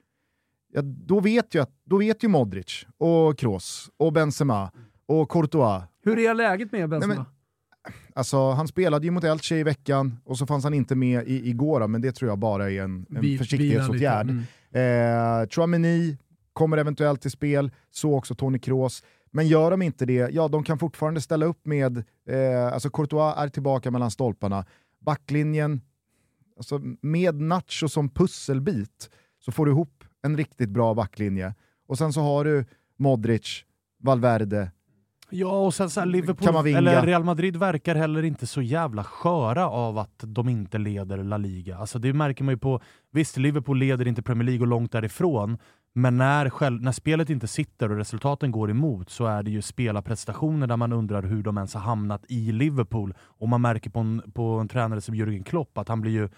S1: ja, då, vet ju att, då vet ju Modric, och Kroos, och Benzema, och Courtois.
S2: Hur är läget med Benzema?
S1: Nej, men- Alltså, han spelade ju mot Elche i veckan, och så fanns han inte med i, igår, men det tror jag bara är en, en
S2: Vi-
S1: försiktighetsåtgärd.
S2: Mm.
S1: Eh, Chouameni kommer eventuellt till spel, så också Toni Kroos. Men gör de inte det, ja de kan fortfarande ställa upp med, eh, alltså Courtois är tillbaka mellan stolparna, backlinjen, alltså med Nacho som pusselbit så får du ihop en riktigt bra backlinje. Och sen så har du Modric, Valverde,
S3: Ja, och sen så här, Liverpool, eller Real Madrid verkar heller inte så jävla sköra av att de inte leder La Liga. Alltså det märker man ju på, visst Liverpool leder inte Premier League och långt därifrån, men när, själv, när spelet inte sitter och resultaten går emot så är det ju spelarprestationer där man undrar hur de ens har hamnat i Liverpool. Och man märker på en, på en tränare som Jürgen Klopp att han blir ju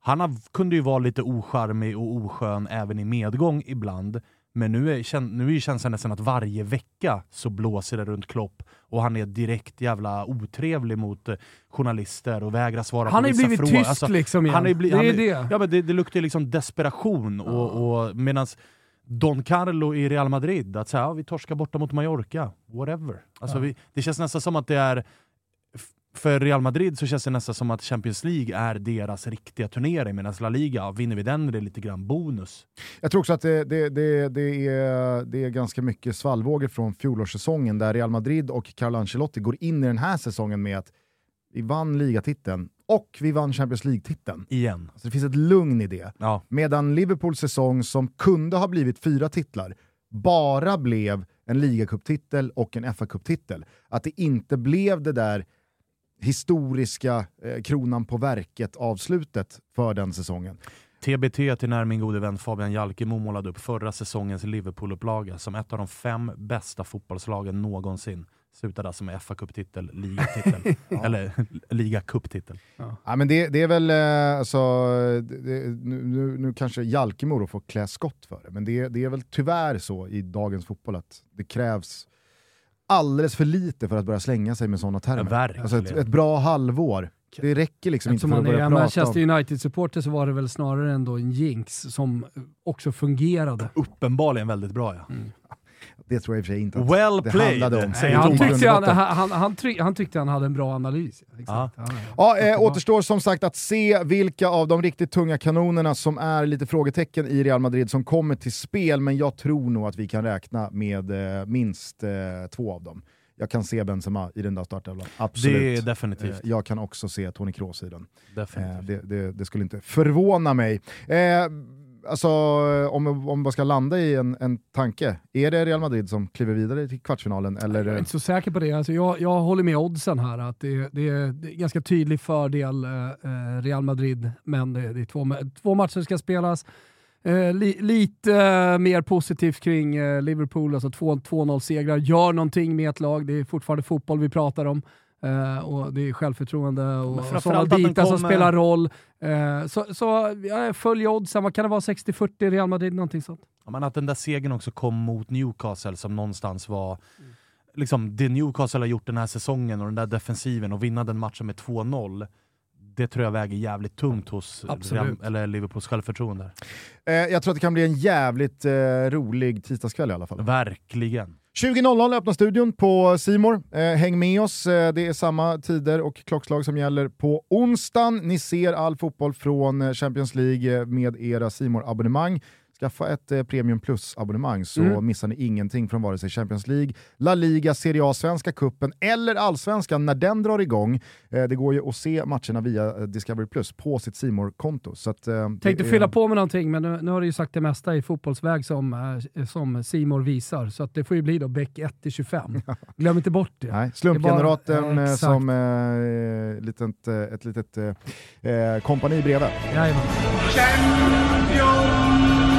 S3: han har, kunde ju vara lite ocharmig och oskön även i medgång ibland. Men nu är, nu är ju känslan nästan att varje vecka så blåser det runt Klopp och han är direkt jävla otrevlig mot eh, journalister och vägrar svara
S2: Han
S3: på
S2: har ju
S3: vissa
S2: blivit
S3: frågor.
S2: tyst
S3: Alltså,
S2: liksom igen.
S3: han är bli,
S2: det
S3: han
S2: är
S3: är-
S2: det.
S3: Ja, men det, det luktar ju liksom desperation. Och, och, Medan Don Carlo i Real Madrid, att säga ja, vi torskar borta mot Mallorca, whatever. Alltså,
S2: Ja.
S3: vi, det känns nästan som att det är för Real Madrid så känns det nästan som att Champions League är deras riktiga turnering, medan La Liga, vinner vi den är det lite grann bonus.
S1: Jag tror också att det, det, det, det, är, det är ganska mycket svallvågor från fjolårssäsongen där Real Madrid och Carlo Ancelotti går in i den här säsongen med att vi vann ligatiteln och vi vann Champions League-titeln.
S3: Igen.
S1: Så det finns ett lugn i det.
S3: Ja.
S1: Medan Liverpools säsong som kunde ha blivit fyra titlar bara blev en ligacuptitel och en FA-cuptitel. Att det inte blev det där historiska eh, kronan på verket-avslutet för den säsongen.
S3: TBT till när min gode vän Fabian Jalkemo målade upp förra säsongens Liverpool-upplaga som ett av de fem bästa fotbollslagen någonsin. Slutade alltså med FA-cuptitel, ligatitel, eller ligacuptitel.
S1: Ja, men det, det är väl, eh, alltså, det, nu, nu, kanske Jalkemo får klä skott för det, men det, det är väl tyvärr så i dagens fotboll att det krävs alldeles för lite för att börja slänga sig med sådana termer.
S3: Ja,
S1: alltså ett, ett bra halvår, det räcker liksom inte
S2: Eftersom
S1: för att börja prata
S2: Manchester
S1: om...
S2: United-supporter så var det väl snarare ändå en jinx som också fungerade.
S3: Uppenbarligen väldigt bra ja.
S1: Det tror jag i och för sig inte att
S3: Well
S1: det
S3: played,
S1: handlade om. Det
S2: Han tyckte han, han, han, tryck, han tyckte han hade en bra analys. Exakt. Ja.
S1: Ja, eh, återstår som sagt att se vilka av de riktigt tunga kanonerna som är lite frågetecken i Real Madrid som kommer till spel, men jag tror nog att vi kan räkna med eh, minst eh, två av dem. Jag kan se Benzema i den där startelvan, absolut.
S3: Det är definitivt.
S1: Eh, jag kan också se Toni Kroos i den. Eh,
S3: definitivt.
S1: det, det, det skulle inte förvåna mig. Alltså, om, om man ska landa i en, en tanke, är det Real Madrid som kliver vidare till kvartsfinalen? Eller,
S2: Jag är inte så säker på det. Alltså jag, jag håller med oddsen här, att det, det, är, det är ganska tydlig fördel eh, eh, Real Madrid, men det, det är två, två matcher ska spelas. Eh, li, lite eh, mer positivt kring eh, Liverpool, alltså 2-0-segrar. Gör någonting med ett lag, det är fortfarande fotboll vi pratar om. Eh, och det är självförtroende och
S3: framförallt
S2: sådana bitar som spelar roll. Eh, så så ja, följ oddsen, vad kan det vara, 60-40 Real Madrid, någonting sånt?
S3: Ja, men att den där segern också kom mot Newcastle som någonstans var liksom, det Newcastle har gjort den här säsongen och den där defensiven och vinna den matchen med 2-0. Det tror jag väger jävligt tungt hos. Real, eller Liverpools självförtroende.
S1: eh, jag tror att det kan bli en jävligt eh, rolig tisdagskväll i alla fall.
S3: Verkligen.
S1: 20.00 öppnar studion på Simor. Eh, häng med oss, eh, det är samma tider och klockslag som gäller på onsdagen. Ni ser all fotboll från eh, Champions League eh, med era simor abonnemang Skaffa ett eh, Premium Plus-abonnemang så mm. missar ni ingenting från vare sig Champions League, La Liga, Serie A, Svenska Kuppen eller Allsvenskan när den drar igång. Eh, det går ju att se matcherna via eh, Discovery Plus på sitt simor konto så att, eh,
S2: Tänkte är... fylla på med någonting, men nu, nu, har du ju sagt det mesta i fotbollsväg som eh, som Simor visar, så att det får ju bli då Beck 1 25. Glöm inte bort det.
S1: Nej, slumpgeneratorn bara, eh, som eh, litet, ett litet eh, kompani bredvid. Jajamän.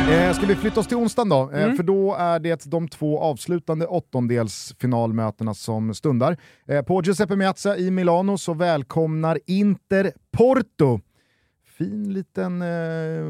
S1: Eh, ska vi flytta oss till onsdagen då? Eh, mm. För då är det de två avslutande åttondelsfinalmötena som stundar. Eh, på Giuseppe Meazza i Milano så välkomnar Inter Porto. Fin liten eh,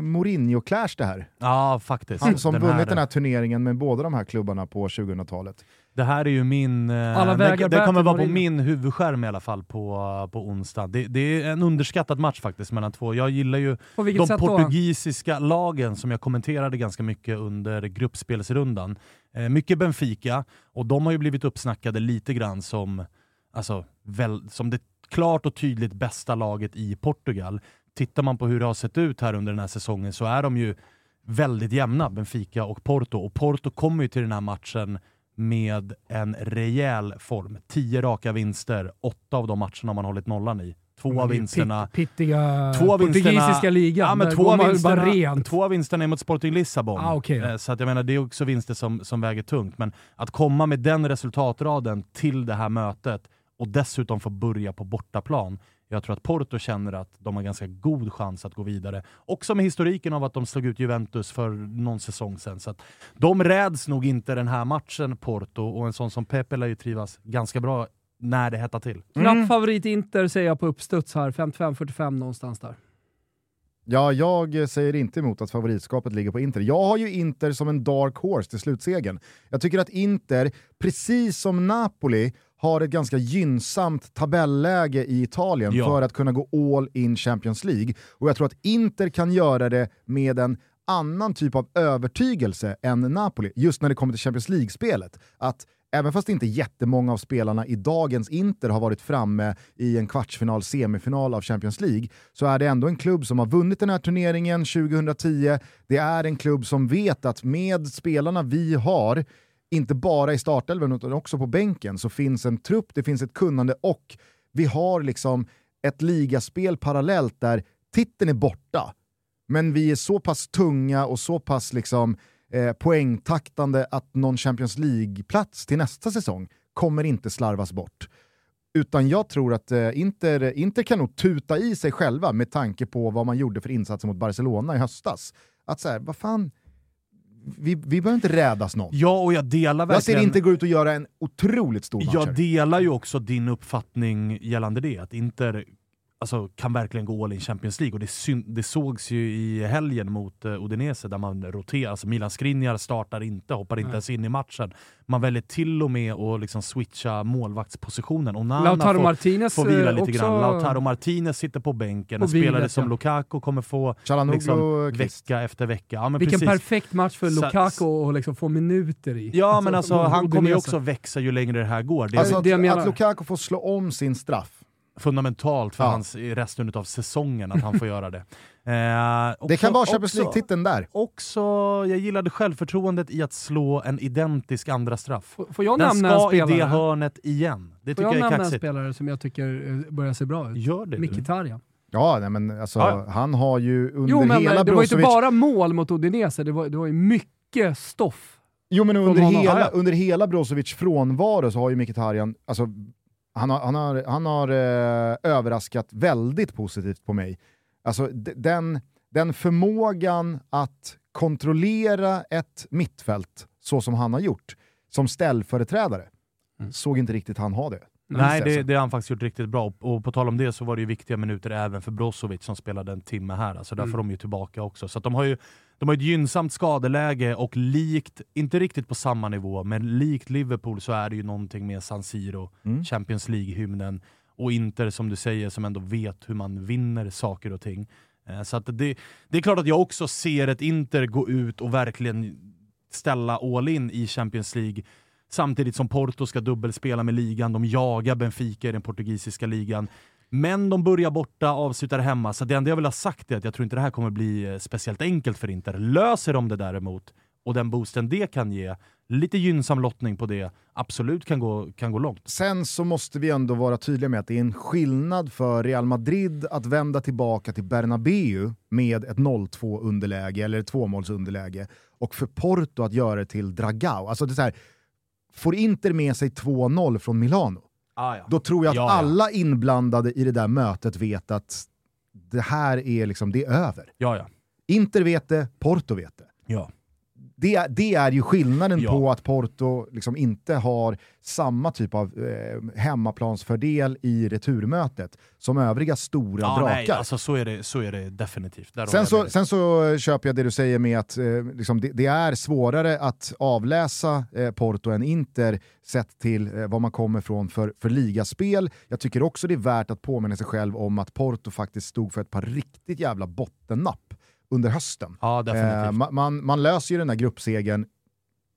S1: Mourinho-clash det här.
S3: Ja, faktiskt.
S1: Han som den vunnit här... den här turneringen med båda de här klubbarna på 2000-talet.
S3: Det här är ju min... Eh, Alla det, det kommer vara på min huvudskärm i alla fall på, på onsdag. Det, det, är en underskattad match faktiskt mellan två. Jag gillar ju de portugisiska då? lagen som jag kommenterade ganska mycket under gruppspelsrundan. Eh, mycket Benfica, och de har ju blivit uppsnackade lite grann som, alltså, väl, som det klart och tydligt bästa laget i Portugal. Tittar man på hur det har sett ut här under den här säsongen så är de ju väldigt jämna, Benfica och Porto. Och Porto kommer ju till den här matchen med en rejäl form. Tio raka vinster, åtta av de matcherna man hållit nollan i. Två av vinsterna...
S2: pittiga två portugisiska ligan.
S3: Ja, men två, av vinsterna, rent. två av vinsterna är mot Sporting Lissabon. Ah, okay. Eh, så att jag menar, det är också vinster som, som väger tungt. Men att komma med den resultatraden till det här mötet och dessutom få börja på bortaplan jag tror att Porto känner att de har ganska god chans att gå vidare. Också med historiken av att de slog ut Juventus för någon säsong sedan. Så de räds nog inte den här matchen, Porto, och en sån som Pepe lär ju trivas ganska bra när det hettar till.
S2: Knapp mm. favorit Inter säger jag på uppstuds här, 55-45 någonstans där.
S1: Ja, jag säger inte emot att favoritskapet ligger på Inter. Jag har ju Inter som en dark horse till slutsegen. Jag tycker att Inter, precis som Napoli, har ett ganska gynnsamt tabelläge i Italien ja. för att kunna gå all in Champions League. Och jag tror att Inter kan göra det med en annan typ av övertygelse än Napoli, just när det kommer till Champions League-spelet. Att även fast inte jättemånga av spelarna i dagens Inter har varit framme i en kvartsfinal, semifinal av Champions League, så är det ändå en klubb som har vunnit den här turneringen 2010. Det är en klubb som vet att med spelarna vi har inte bara i startelvan utan också på bänken, så finns en trupp, det finns ett kunnande och vi har liksom ett ligaspel parallellt där titeln är borta, men vi är så pass tunga och så pass liksom, eh, poängtaktande att någon Champions League-plats till nästa säsong kommer inte slarvas bort. Utan jag tror att eh, Inter, Inter kan nog tuta i sig själva med tanke på vad man gjorde för insatser mot Barcelona i höstas. Att så vad fan, vi, vi behöver inte rädas någon.
S3: Ja, och jag delar verkligen...
S1: Jag ser inte gå ut och göra en otroligt stor match.
S3: Jag delar ju också din uppfattning gällande det, att Inter alltså, kan verkligen gå all in Champions League. Och det, det sågs ju i helgen mot uh, Udinese där man roterar. Alltså Milan Skriniar startar inte, hoppar inte Nej. ens in i matchen. Man väljer till och med att liksom switcha målvaktspositionen. Och
S2: Lautaro får, Martinez
S3: får vila lite också... grann. Lautaro Martinez sitter på bänken. En spelare som Lukaku kommer få liksom, vecka efter vecka. Ja,
S2: Vilken precis. perfekt match för Lukaku att liksom få minuter i.
S3: Ja, alltså, men alltså, han kommer ju också växa ju längre det här går.
S1: Det, alltså, att, att Lukaku får slå om sin straff
S3: fundamentalt för ja. hans, resten av säsongen att han får göra det.
S1: Eh, också, det kan vara Champions League-titeln där.
S3: Också, jag gillade självförtroendet i att slå en identisk andra straff.
S2: Får, får jag Den nämna ska en
S3: i det hörnet igen. Det
S2: får
S3: jag,
S2: jag nämna en spelare som jag tycker eh, börjar se bra ut?
S3: Gör det
S2: Mkhitaryan.
S1: Ja, nej, men alltså, ja. han har ju under jo, men, hela
S2: Det var ju inte bara mål mot Udinese, det var, det var ju mycket stoff.
S1: Jo men under hela, under hela Brozovic frånvaro så har ju Mkhitaryan alltså, han har, han har, han har eh, överraskat väldigt positivt på mig. Alltså den, den förmågan att kontrollera ett mittfält så som han har gjort, som ställföreträdare, mm. såg inte riktigt han ha det.
S3: Nej, det, det har han faktiskt gjort riktigt bra. Och på tal om det så var det ju viktiga minuter även för Brozovic som spelade en timme här. Alltså där mm. får de ju tillbaka också. Så de har ju de har ett gynnsamt skadeläge och likt, inte riktigt på samma nivå, men likt Liverpool så är det ju någonting med San Siro, mm. Champions League-hymnen, och Inter som du säger som ändå vet hur man vinner saker och ting. Eh, så att det, det är klart att jag också ser ett Inter gå ut och verkligen ställa all in i Champions League Samtidigt som Porto ska dubbelspela med ligan, de jagar Benfica i den portugisiska ligan. Men de börjar borta, avslutar hemma, så det enda jag vill ha sagt är att jag tror inte det här kommer bli eh, speciellt enkelt för Inter. Löser de det däremot, och den boosten det kan ge, lite gynnsam lottning på det, absolut kan gå, kan gå långt.
S1: Sen så måste vi ändå vara tydliga med att det är en skillnad för Real Madrid att vända tillbaka till Bernabéu med ett 0-2 underläge eller ett tvåmålsunderläge och för Porto att göra det till Dragao. Alltså det är så här, får Inter med sig 2-0 från Milano,
S3: Ah, ja.
S1: då tror jag att
S3: Ja, ja.
S1: alla inblandade i det där mötet vet att det här är, liksom, det är över.
S3: Ja, ja.
S1: Inter vet det, Porto vet det.
S3: ja.
S1: Det, det är ju skillnaden
S3: Ja.
S1: på att Porto liksom inte har samma typ av eh, hemmaplansfördel i returmötet som övriga stora
S3: ja
S1: drakar.
S3: nej, alltså så är det, så är det definitivt. Där
S1: Sen så, sen så köper jag det du säger med att eh, liksom det, det är svårare att avläsa eh, Porto än Inter sett till eh, vad man kommer från för, för ligaspel. Jag tycker också det är värt att påminna sig själv om att Porto faktiskt stod för ett par riktigt jävla bottennapp under hösten.
S3: Ja.
S1: Eh, ma- man, man löser ju den där gruppsegern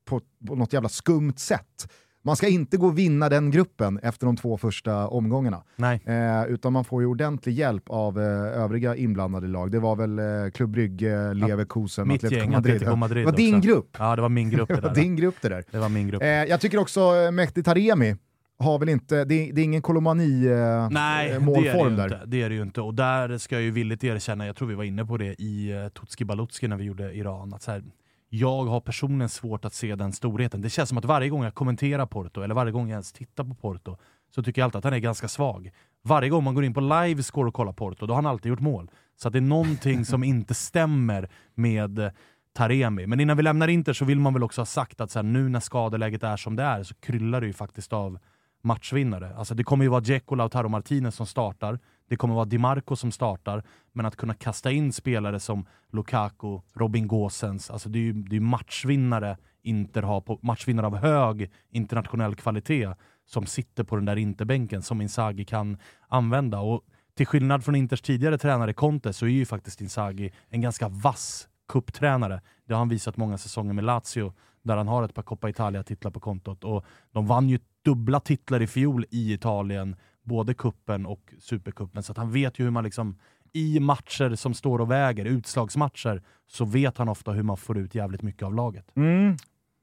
S1: på, på något jävla skumt sätt. Man ska inte gå och vinna den gruppen efter de två första omgångarna. Eh, utan man får ju ordentlig hjälp av eh, övriga inblandade lag. Det var väl eh, Club Brygge, Leverkusen,
S3: Mitt
S1: Atletico
S3: gäng,
S1: Madrid.
S3: Atletico Madrid
S1: det var din
S3: också.
S1: grupp.
S3: Ja, det var min grupp det
S1: Det var
S3: där.
S1: din grupp det där.
S3: Det var min grupp.
S1: Eh, jag tycker också eh, Mehdi Taremi har väl inte, det, är- det är ingen kolomani eh, eh, där.
S3: det är det ju inte. Och där ska jag ju villigt erkänna, jag tror vi var inne på det i Tutski Balutski när vi gjorde Iran, att så här, jag har personligen svårt att se den storheten. Det känns som att varje gång jag kommenterar Porto, eller varje gång jag ens tittar på Porto, så tycker jag alltid att han är ganska svag. Varje gång man går in på livescore och kollar Porto, då har han alltid gjort mål. Så att det är någonting som inte stämmer med eh, Taremi. Men innan vi lämnar Inter så vill man väl också ha sagt att så här, nu när skadeläget är som det är så kryllar det ju faktiskt av matchvinnare. Alltså det kommer ju vara Dzeko, Lautaro Martinez som startar. Det kommer vara Di Marco som startar. Men att kunna kasta in spelare som Lukaku, Robin Gosens, alltså det är ju det är matchvinnare Inter har, på, matchvinnare av hög internationell kvalitet som sitter på den där Interbänken som Inzaghi kan använda. Och till skillnad från Inters tidigare tränare Conte så är ju faktiskt Inzaghi en ganska vass kupptränare. Det har han visat många säsonger med Lazio där han har ett par Coppa Italia-titlar på kontot. Och de vann ju dubbla titlar i fjol i Italien, både kuppen och supercupen. Så att han vet ju hur man liksom i matcher som står och väger, utslagsmatcher, så vet han ofta hur man får ut jävligt mycket av laget.
S1: Mm.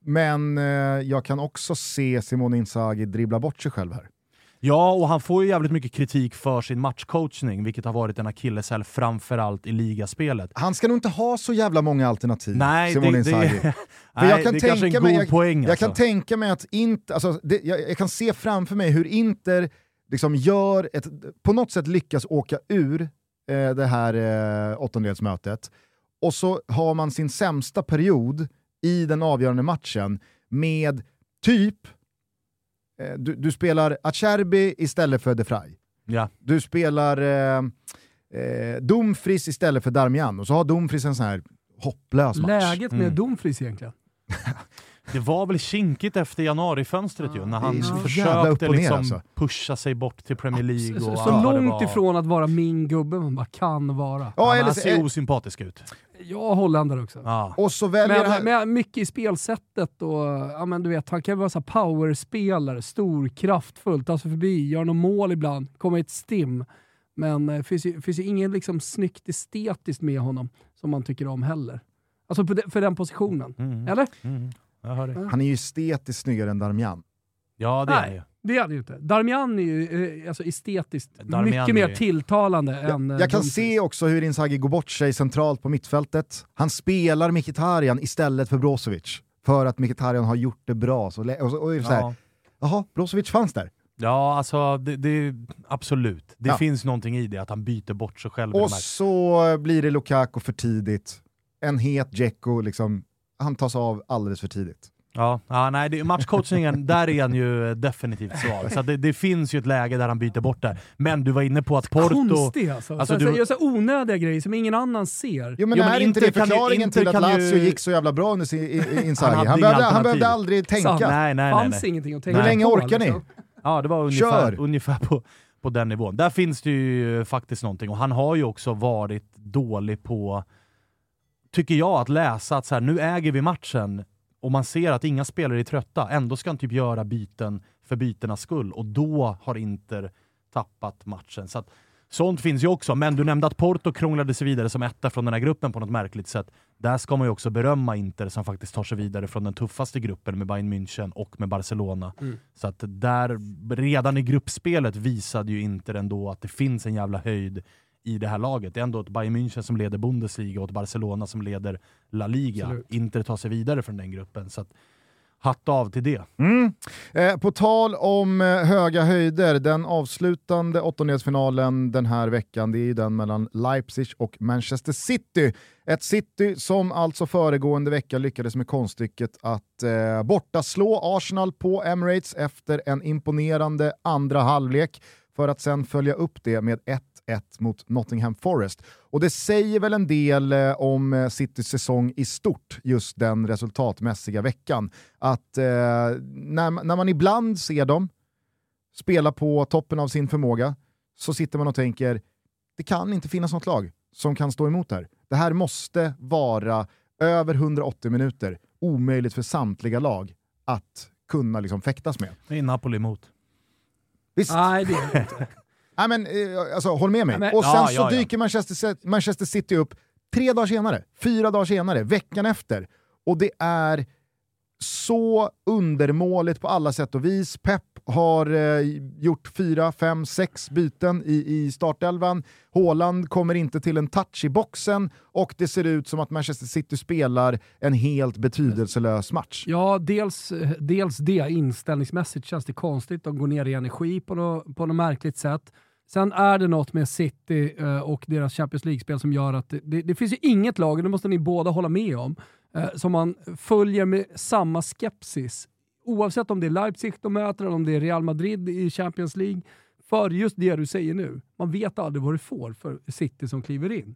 S1: Men eh, jag kan också se Simone Inzaghi dribbla bort sig själv här.
S3: Ja, och han får ju jävligt mycket kritik för sin matchcoachning, vilket har varit en akilleshäl framförallt i ligaspelet.
S1: Han ska nog inte ha så jävla många alternativ,
S3: Nej,
S1: Simone
S3: det,
S1: Inzaghi.
S3: det,
S1: För jag kan
S3: det är kanske
S1: tänka
S3: en
S1: mig-
S3: god poäng
S1: Jag
S3: alltså.
S1: kan tänka mig att Inter, alltså, det, jag, jag kan se framför mig hur Inter liksom gör ett, på något sätt lyckas åka ur eh, det här eh, åttondelsmötet och så har man sin sämsta period i den avgörande matchen med typ, du, du spelar Acerbi istället för De Frey.
S3: Ja.
S1: Du spelar eh, eh, Dumfries istället för Darmian och så har Dumfries en sån här hopplös match.
S2: Läget med
S3: Mm.
S2: Dumfries egentligen?
S3: Det var väl kinkigt efter januarifönstret ju, när han
S1: så jävla
S3: försökte
S1: ner,
S3: liksom
S1: alltså.
S3: pusha sig bort till Premier League.
S2: Så,
S3: och
S2: så
S3: det
S2: långt ifrån att vara min gubbe man bara kan vara.
S1: Ja,
S3: han,
S1: eller
S3: han
S1: så-
S3: ser osympatisk ut.
S2: Jag håller där också.
S3: Ja.
S1: Och så väljer
S2: Men,
S1: han...
S2: men mycket i spelsättet och ja, men du vet, han kan vara så powerspelare, stor, kraftfull, ta sig förbi, göra något mål ibland, komma i ett stim. Men det finns ju, finns ju ingen liksom snyggt estetiskt med honom som man tycker om heller. Alltså för den positionen.
S3: Mm.
S2: Eller?
S3: Mm. Jag hör det.
S1: Han är ju estetiskt snyggare än Darmian.
S3: Ja, det är han ju.
S2: Det är det ju inte. Darmian är ju eh, alltså estetiskt
S3: Darmian
S2: mycket mer
S3: är-
S2: tilltalande än eh,
S1: Jag kan
S2: Dumfries.
S1: se också hur Inzaghi går bort sig centralt på mittfältet. Han spelar Mkhitaryan istället för Brozovic. För att Mkhitaryan har gjort det bra. Så, lä- och, så, och så här,
S3: Ja.
S1: Jaha, Brozovic fanns där.
S3: Ja, alltså det, det, absolut. Det
S1: Ja.
S3: finns någonting i det, att han byter bort sig själv. i
S1: Och
S3: här-
S1: så blir det Lukaku för tidigt. En het Dzeko, liksom, han tas av alldeles för tidigt.
S3: Ja, ja nej, det, matchcoachningen, där är han ju definitivt svag. Så det, det finns ju ett läge där han byter bort det. Men du var inne på att Porto...
S2: Konstig alltså.
S3: Alltså,
S2: så,
S3: du-
S2: så, gör så onödiga grejer som ingen annan ser.
S1: Jo men
S3: Jo, men
S1: är inte det
S3: ju-
S1: förklaringen
S3: Inter
S1: till att Lazio
S3: ju-
S1: gick så jävla bra under sin, Inzaghi?
S3: Han
S1: Han,
S3: hade
S1: behövde, han behövde aldrig tänka.
S2: Sant.
S3: Nej, nej, nej.
S2: fanns
S3: nej.
S2: ingenting att tänka
S1: Hur länge orkar ni?
S2: liksom.
S3: Ja, det var ungefär,
S1: Kör!
S3: ungefär på, på den nivån. Där finns det ju faktiskt någonting. Och han har ju också varit dålig på, tycker jag, att läsa att så här, nu äger vi matchen och man ser att inga spelare är trötta. Ändå ska han typ göra byten för bytenas skull. Och då har Inter tappat matchen. Så att, sånt finns ju också, men du nämnde att Porto krånglade sig vidare som etta från den här gruppen på något märkligt sätt. Där ska man ju också berömma Inter som faktiskt tar sig vidare från den tuffaste gruppen med Bayern München och med Barcelona. Mm. Så att där, redan i gruppspelet visade ju Inter ändå att det finns en jävla höjd i det här laget. Det är ändå ett Bayern München som leder Bundesliga och ett Barcelona som leder La Liga. Absolut. Inter tar sig vidare från den gruppen. Så att, hatt av till det.
S1: Mm. Eh, på tal om eh, höga höjder, den avslutande åttondelsfinalen den här veckan, det är den mellan Leipzig och Manchester City. Ett City som alltså föregående vecka lyckades med konststycket att eh, borta slå Arsenal på Emirates efter en imponerande andra halvlek för att sen följa upp det med ett 1 mot Nottingham Forest. Och det säger väl en del eh, om eh, Citys säsong i stort, just den resultatmässiga veckan. Att eh, när, när man ibland ser dem spela på toppen av sin förmåga så sitter man och tänker, det kan inte finnas något lag som kan stå emot det här. Det här måste vara över 180 minuter, omöjligt för samtliga lag att kunna liksom fäktas med.
S3: Det är Napoli emot.
S1: Visst.
S2: Nej, det är det inte.
S1: Nej, men, eh, alltså, håll med mig. Men, och sen ja, så ja, dyker Manchester, Manchester City upp tre dagar senare, fyra dagar senare, veckan efter. Och det är så undermåligt på alla sätt och vis. Pep har eh, gjort fyra, fem, sex byten i, i startelvan. Haaland kommer inte till en touch i boxen och det ser ut som att Manchester City spelar en helt betydelselös match.
S2: Ja, dels, dels det. Inställningsmässigt känns det konstigt. De går ner i energi på något, på något märkligt sätt. Sen är det något med City eh, och deras Champions League-spel som gör att det, det, det, finns ju inget lag, och det måste ni båda hålla med om, eh, som man följer med samma skepsis. Oavsett om det är Leipzig de möter eller om det är Real Madrid i Champions League. För just det du säger nu, man vet aldrig vad du får för City som kliver in.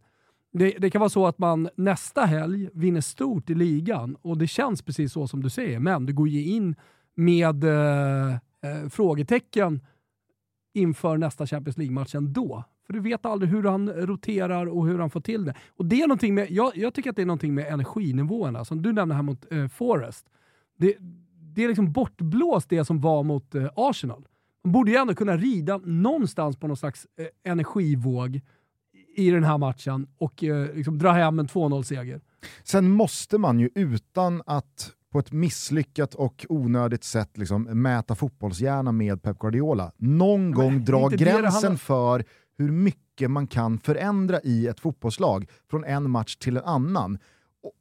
S2: Det, det, kan vara så att man nästa helg vinner stort i ligan och det känns precis så som du säger, men du går ju in med eh, eh frågetecken inför nästa Champions League-match ändå. För du vet aldrig hur han roterar och hur han får till det. Och det är någonting med, jag, jag tycker att det är någonting med energinivåerna, som du nämnde här mot eh, Forest. Det, det är liksom bortblåst det som var mot eh, Arsenal. Man borde ju ändå kunna rida någonstans på någon slags eh, energivåg i den här matchen och eh, liksom dra hem en 2-0-seger.
S1: Sen måste man ju utan att på ett misslyckat och onödigt sätt liksom mäta fotbollshjärna med Pep Guardiola. Någon Men, gång dra gränsen för hur mycket man kan förändra i ett fotbollslag från en match till en annan.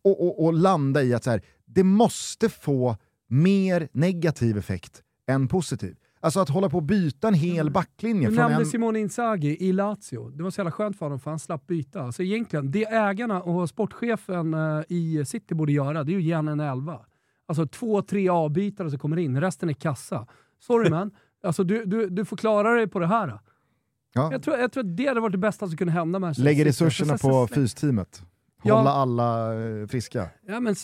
S1: Och, och, och landa i att så här, det måste få mer negativ effekt än positiv. Alltså att hålla på och byta en hel mm. backlinje.
S2: Du
S1: nämnde
S2: en... Simone Inzaghi i Lazio. Det var så jävla skönt för honom för han slapp byta. Alltså egentligen, det ägarna och sportchefen uh, i City borde göra, det är ju ge en elva. Alltså två, tre avbytare som kommer in, resten är kassa. Sorry man, alltså, du, du, du får klara dig på det här. Ja. Jag, tror, jag tror att det hade varit det bästa som kunde hända med
S1: Lägger resurserna på fysteamet. Hålla ja. alla eh, friska.
S2: Ja, men,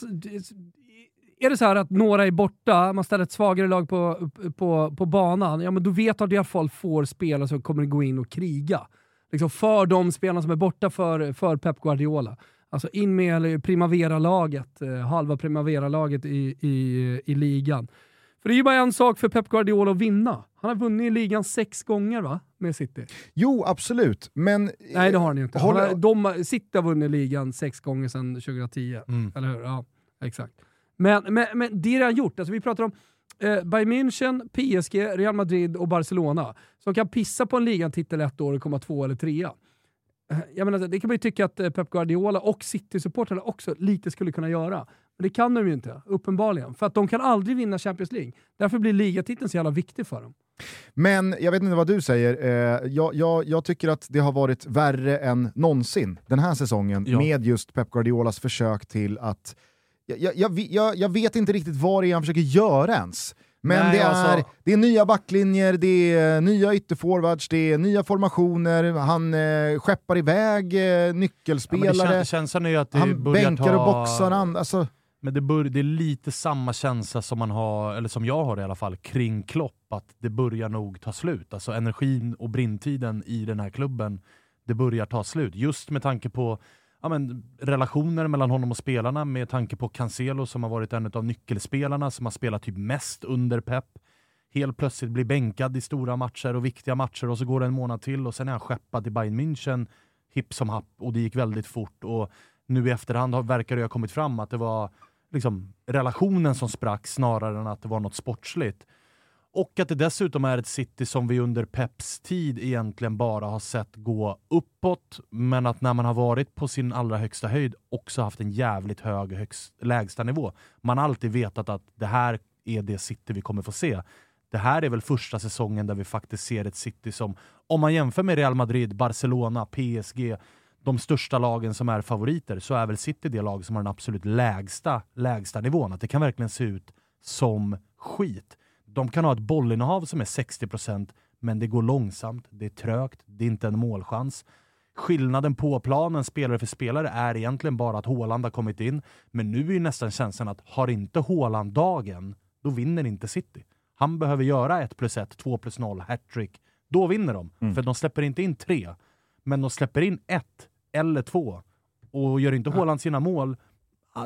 S2: är det så att några är borta, man ställer ett svagare lag på, på, på banan, ja men då vet du att i alla fall får spelare som kommer gå in och kriga. Liksom för de spelarna som är borta för, för Pep Guardiola. Alltså in med Primavera-laget, eh, halva Primavera-laget i, i, i ligan. För det är ju bara en sak för Pep Guardiola att vinna. Han har vunnit ligan sex gånger va? Med City.
S1: Jo, absolut. Men...
S2: Nej, det har han ju inte. Håller... Han de, City har vunnit ligan sex gånger sedan 2010. Mm. Eller hur? Ja, exakt. Men, men, men det är redan gjort. Alltså, vi pratar om eh, Bayern München, PSG, Real Madrid och Barcelona. Som kan pissa på en ligatitel ett år och komma två eller trea. Eh, jag menar, det kan man ju tycka att eh, Pep Guardiola och City-supportrarna också lite skulle kunna göra. Men det kan de ju inte, uppenbarligen. För att de kan aldrig vinna Champions League. Därför blir ligatiteln så jävla viktig för dem.
S1: Men jag vet inte vad du säger, eh, jag, jag, jag, tycker att det har varit värre än någonsin den här säsongen ja. med just Pep Guardiolas försök till att... Jag, jag, jag, vet inte riktigt vad det är han försöker göra ens. Men Nej, det, är, alltså... det är nya backlinjer, det är nya ytterforwards, det är nya formationer, han eh, skeppar iväg eh, nyckelspelare,
S3: ja, känslan är att det
S1: han bänkar ta... och boxar. Han, alltså...
S3: Men det, bör, det är lite samma känsla som man har, eller som jag har i alla fall, kring Klopp, att det börjar nog ta slut. Alltså energin och brintiden i den här klubben, det börjar ta slut. Just med tanke på ja, men, relationer mellan honom och spelarna med tanke på Cancelo som har varit en av nyckelspelarna som har spelat typ mest under Pep. helt plötsligt blir bänkad i stora matcher och viktiga matcher och så går det en månad till och sen är han skeppad till Bayern München hipp som happ och det gick väldigt fort. Och nu i efterhand har, verkar det ha kommit fram att det var liksom, relationen som sprack snarare än att det var något sportsligt. Och att det dessutom är ett City som vi under Peps tid egentligen bara har sett gå uppåt, men att när man har varit på sin allra högsta höjd också haft en jävligt hög högst, lägsta nivå. Man har alltid vetat att det här är det City vi kommer få se. Det här är väl första säsongen där vi faktiskt ser ett City som, om man jämför med Real Madrid, Barcelona, PSG, de största lagen som är favoriter, så är väl City det lag som har den absolut lägsta, lägsta nivån. Att det kan verkligen se ut som skit. De kan ha ett bollinnehav som är 60%, men det går långsamt, det är trögt, det är inte en målchans. Skillnaden på planen spelare för spelare är egentligen bara att Håland har kommit in, men nu är ju nästan känslan att har inte Håland dagen, då vinner inte City. Han behöver göra 1 plus 1, 2 plus 0, hattrick. Då vinner de. Mm. För de släpper inte in tre, men de släpper in ett eller två. Och gör inte Håland sina mål,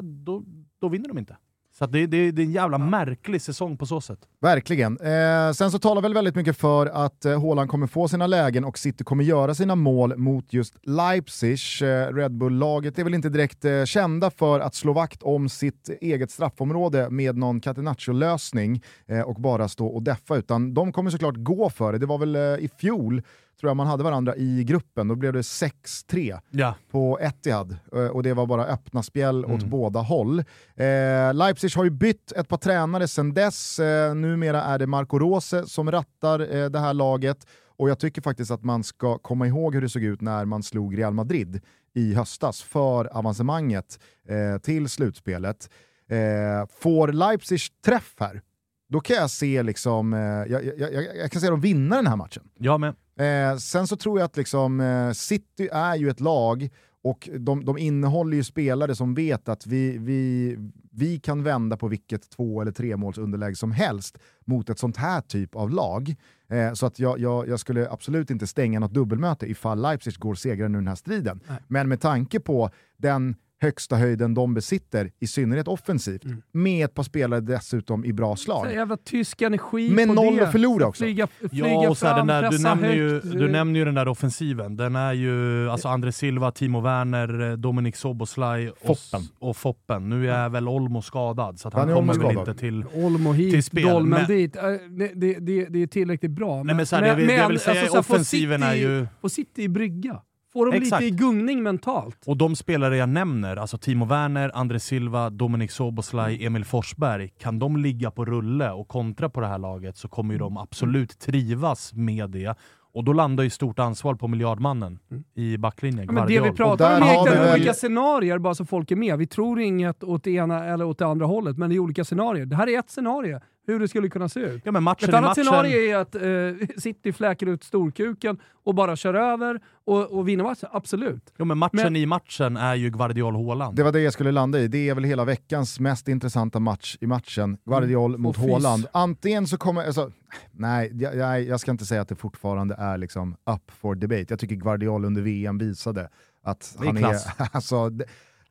S3: då, då vinner de inte. Så det, det, det, är en jävla märklig säsong på så sätt.
S1: Verkligen. Eh, sen så talar väl väldigt mycket för att eh, Haaland kommer få sina lägen och City kommer göra sina mål mot just Leipzig. Eh, Red Bull-laget är väl inte direkt eh, kända för att slå vakt om sitt eget straffområde med någon catenaccio-lösning eh, och bara stå och deffa, utan de kommer såklart gå för det. Det var väl eh, i fjol tror jag man hade varandra i gruppen, då blev det 6-3
S3: ja.
S1: på Etihad eh, och det var bara öppna spjäll mm. åt båda håll. Eh, Leipzig har ju bytt ett par tränare sedan dess, eh, numera är det Marco Rose som rattar eh, det här laget och jag tycker faktiskt att man ska komma ihåg hur det såg ut när man slog Real Madrid i höstas för avancemanget eh, till slutspelet. Eh, får Leipzig träff här, då kan jag se liksom, jag, jag, jag, jag kan se dem vinna den här matchen.
S3: Jag med.
S1: Eh, sen så tror jag att liksom, eh, City är ju ett lag och de, de innehåller ju spelare som vet att vi, vi, vi kan vända på vilket två eller tre måls underläge som helst mot ett sånt här typ av lag. Eh, så att jag, jag, jag, skulle absolut inte stänga något dubbelmöte ifall Leipzig går segrande ur den här striden. Nej. Men med tanke på den högsta höjden de besitter, i synnerhet offensivt, mm. med ett par spelare dessutom i bra slag.
S2: Så jävla tysk energi
S1: Med
S2: på
S1: noll
S2: det.
S1: att förlora också.
S2: Flyga, flyga
S3: ja, och så
S2: fram,
S3: där, du, nämner ju, du nämner ju den där offensiven. Den är ju alltså André Silva, Timo Werner, eh, Dominik Soboslaj och Foppen. och Foppen. Nu är väl Olmo skadad, så att han, han kommer väl inte till,
S2: Olmo hit,
S3: till spel.
S2: Dolmen men, dit. Äh, det, det, det, det är tillräckligt bra.
S3: Nej, men, så här, men, jag vill, men, jag vill säga alltså, offensiven
S2: City,
S3: är ju...
S2: Och City i brygga. Får de Exakt. lite i gungning mentalt.
S3: Och de spelare jag nämner, alltså Timo Werner, André Silva, Dominik Soboslaj, Emil Forsberg, kan de ligga på rulle och kontra på det här laget så kommer ju de absolut trivas med det. Och då landar ju stort ansvar på miljardmannen mm. i backlinjen.
S2: Ja, men det vi pratar om är väl... olika scenarier, bara så folk är med. Vi tror inget åt det ena eller åt det andra hållet, men det är olika scenarier. Det här är ett scenario hur det skulle kunna se ut.
S3: Ja, men matchen
S2: Ett annat
S3: matchen...
S2: scenario är att eh, City fläker ut storkuken och bara kör över och, och vinner matchen, absolut.
S3: Ja, men matchen men... i matchen är ju Guardiol Haaland.
S1: Det var det jag skulle landa i. Det är väl hela veckans mest intressanta match i matchen. Guardiol mm. mot Haaland. Antingen så kommer... Alltså, nej, jag, jag, ska inte säga att det fortfarande är liksom up for debate. Jag tycker Guardiol under VM visade att
S3: är
S1: han
S3: klass.
S1: är... Alltså,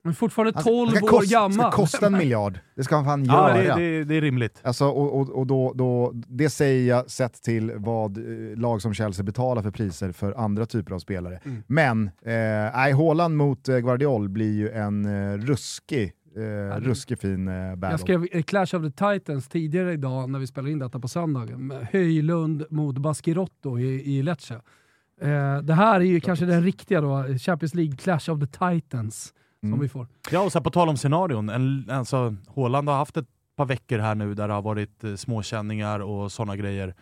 S2: men fortfarande 12 alltså, år kost, gammal. Det
S1: ska kosta en miljard. Det ska han fan
S3: ja, göra. Det, det, det, är rimligt.
S1: Alltså, och, och, och då, då, det säger jag sett till vad eh, lag som Chelsea betalar för priser för andra typer av spelare. Mm. Men, eh, Haaland mot eh, Guardiol blir ju en eh, ruskig Eh, ruskig fin eh, battle.
S2: Jag skrev Clash of the Titans tidigare idag när vi spelade in detta på söndagen. Höjlund mot Baskirotto i, i Lecce. Eh, det här är ju kanske den riktiga då, Champions League Clash of the Titans mm. som vi får.
S3: Ja, och så på tal om scenarion. En, alltså, Håland har haft ett par veckor här nu där det har varit eh, småkänningar och sådana grejer.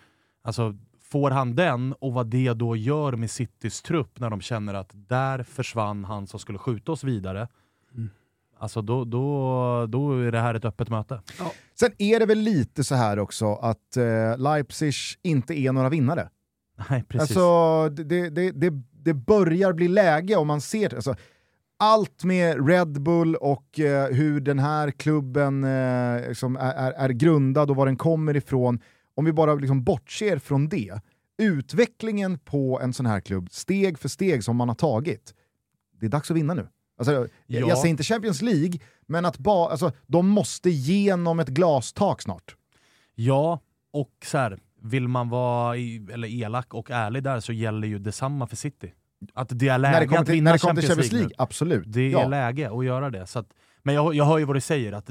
S3: Alltså, får han den och vad det då gör med Citys trupp när de känner att där försvann han som skulle skjuta oss vidare. Mm. Alltså då, då, då är det här ett öppet möte.
S1: Ja. Sen är det väl lite så här också att eh, Leipzig inte är några vinnare.
S3: Nej, precis.
S1: Alltså, det, det, det, det börjar bli läge om man ser... Alltså, allt med Red Bull och eh, hur den här klubben eh, liksom är, är, är, grundad och var den kommer ifrån, om vi bara liksom bortser från det, utvecklingen på en sån här klubb, steg för steg som man har tagit, det är dags att vinna nu. Alltså, ja. Jag säger inte Champions League, men att ba, alltså, de måste genom ett glastak snart.
S3: Ja, Och så här, vill man vara i, eller elak och ärlig där så gäller ju detsamma för City. Att det är läge
S1: när det kommer
S3: att
S1: till,
S3: vinna
S1: när det kommer till
S3: Champions
S1: League,
S3: League.
S1: absolut.
S3: Det är
S1: ja.
S3: läge att göra det. Så att, men jag, jag hör ju vad du säger, att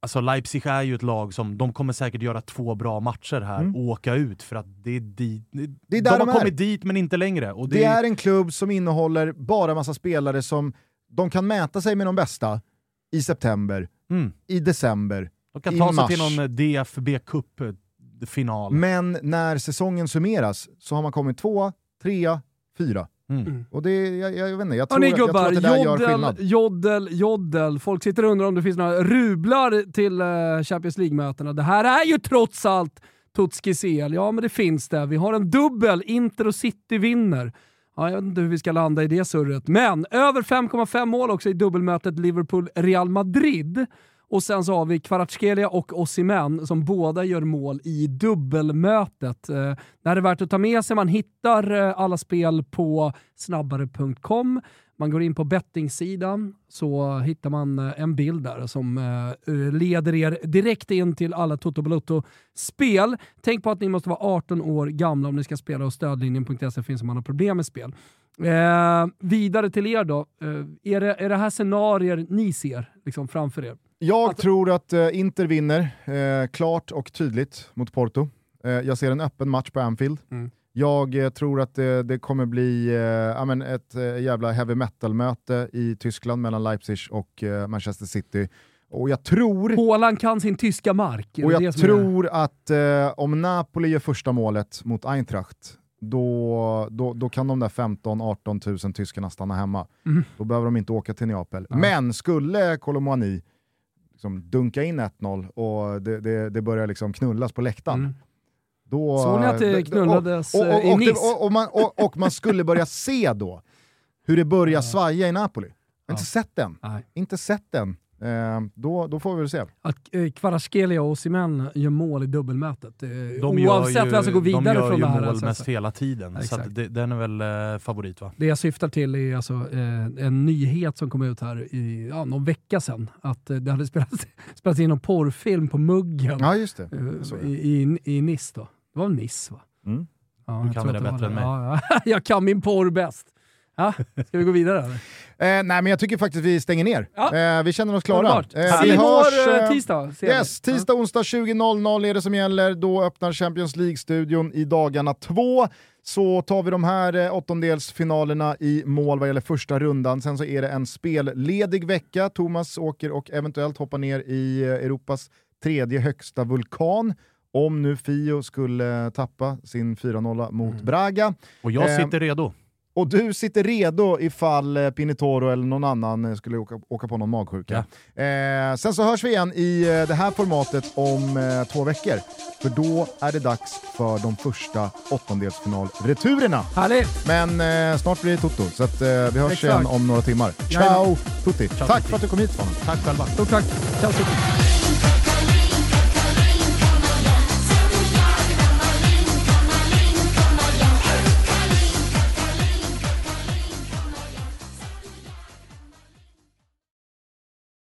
S3: alltså Leipzig är ju ett lag som de kommer säkert göra två bra matcher här
S1: Mm.
S3: och åka ut för att det är dit.
S1: Det är där
S3: de
S1: de
S3: har
S1: är.
S3: kommit dit men inte längre. Och det,
S1: Det är en klubb som innehåller bara massa spelare som de kan mäta sig med de bästa i september,
S3: mm,
S1: i december,
S3: de kan
S1: i
S3: ta sig
S1: mars.
S3: till någon eh, DFB Cup-final.
S1: men när säsongen summeras så har man kommit tvåa, trea, fyra.
S3: Mm.
S1: Och det, jag, jag vet inte, jag tror,
S2: Hörni
S1: att, jag tror
S2: gubbar,
S1: att det där gör
S2: joddel,
S1: skillnad.
S2: joddel, joddel. Folk sitter och undrar om det finns några rublar till eh, Champions League-mötena. Det här är ju trots allt Tutski CL. Ja, men det finns det. Vi har en dubbel. Inter och City vinner. Ja, jag vet inte hur vi ska landa i det surret. Men över 5,5 mål också i dubbelmötet Liverpool-Real Madrid. Och sen så har vi Kvaratskhelia och Osimhen som båda gör mål i dubbelmötet. Eh, det här är värt att ta med sig. Man hittar eh, alla spel på snabbare.com. Man går in på bettingsidan så hittar man eh, en bild där som eh, leder er direkt in till alla Toto Balotto-spel. Tänk på att ni måste vara 18 år gamla om ni ska spela och stödlinjen.se finns om man har problem med spel. Eh, vidare till er då. Eh, är, det, är det här scenarier ni ser liksom, framför er?
S1: Jag tror att eh, Inter vinner, eh, klart och tydligt mot Porto. Eh, jag ser en öppen match på Anfield.
S2: Mm.
S1: Jag eh, tror att det, det kommer bli eh, ja, men ett eh, jävla heavy metal-möte i Tyskland mellan Leipzig och eh, Manchester City. Och jag tror,
S2: Håland kan sin tyska mark.
S1: Och jag
S2: som är-
S1: tror att eh, om Napoli gör första målet mot Eintracht, då, då, då kan de där 15-18 000 tyskarna stanna hemma.
S2: Mm.
S1: Då behöver de inte åka till Neapel.
S2: Nej.
S1: Men skulle Colomani liksom dunka in 1-0 och det, det, det börjar liksom knullas på läktaren,
S2: Mm.
S1: då...
S2: Såg ni att det
S1: då-
S2: knullades
S1: och, och,
S2: eh, i
S1: och, det-
S2: Nice?
S1: och, man, och, man skulle börja se då hur det börjar svaja i Napoli. Har inte
S2: Ja.
S1: sett den.
S2: Nej.
S1: Inte sett den. Eh, då, då får vi väl se.
S2: Att eh, Kvaratskhelia och Osimhen gör mål i dubbelmötet. Eh,
S3: De gör
S2: oavsett
S3: ju,
S2: vem som går vidare
S3: de gör
S2: från
S3: ju
S2: det här.
S3: mål
S2: alltså.
S3: mest hela tiden, så
S2: Exakt.
S3: att det, den är väl eh, favorit va?
S2: Det jag syftar till är alltså, eh, en nyhet som kom ut här i ja, någon vecka sedan. Att eh, det hade spelats, spelats in en porrfilm på muggen
S1: Ja, just det.
S2: eh,
S1: så det.
S2: i, i, i Nice. Då. Det var Nice va?
S1: Mm.
S2: Ja,
S3: Du kan det bättre än mig.
S2: Ja, ja. jag kan min porr bäst. Ja, ska vi gå vidare eller?
S1: Eh, nej, men jag tycker faktiskt vi stänger ner.
S2: Ja.
S1: Eh, vi känner oss klara. Eh, vi hörs...
S2: har
S1: eh,
S2: tisdag.
S1: Yes, tisdag, onsdag 20.00 är det som gäller. Då öppnar Champions League-studion i dagarna två. Så tar vi de här eh, åttondelsfinalerna i mål vad gäller första rundan. Sen så är det en spelledig vecka. Thomas åker och eventuellt hoppar ner i eh, Europas tredje högsta vulkan. Om nu Fio skulle tappa sin 4-0 mot
S2: Mm.
S1: Braga.
S3: Och jag
S1: Eh,
S3: sitter redo.
S1: Och du sitter redo ifall eh, Pinitoro eller någon annan eh, skulle åka, åka på någon magsjuka. Eh, sen så hörs vi igen i eh, det här formatet om eh, två veckor. För då är det dags för de första åttondelsfinalreturerna.
S2: Härligt!
S1: Men eh, snart blir det Toto, så att, vi hörs
S2: Exakt.
S1: igen om några timmar. Ciao
S2: Jajamän.
S1: Tutti! Tack
S3: Tutti.
S1: för att du kom hit Svanen.
S3: Tack själva.
S2: Stort tack! Ciao, Super.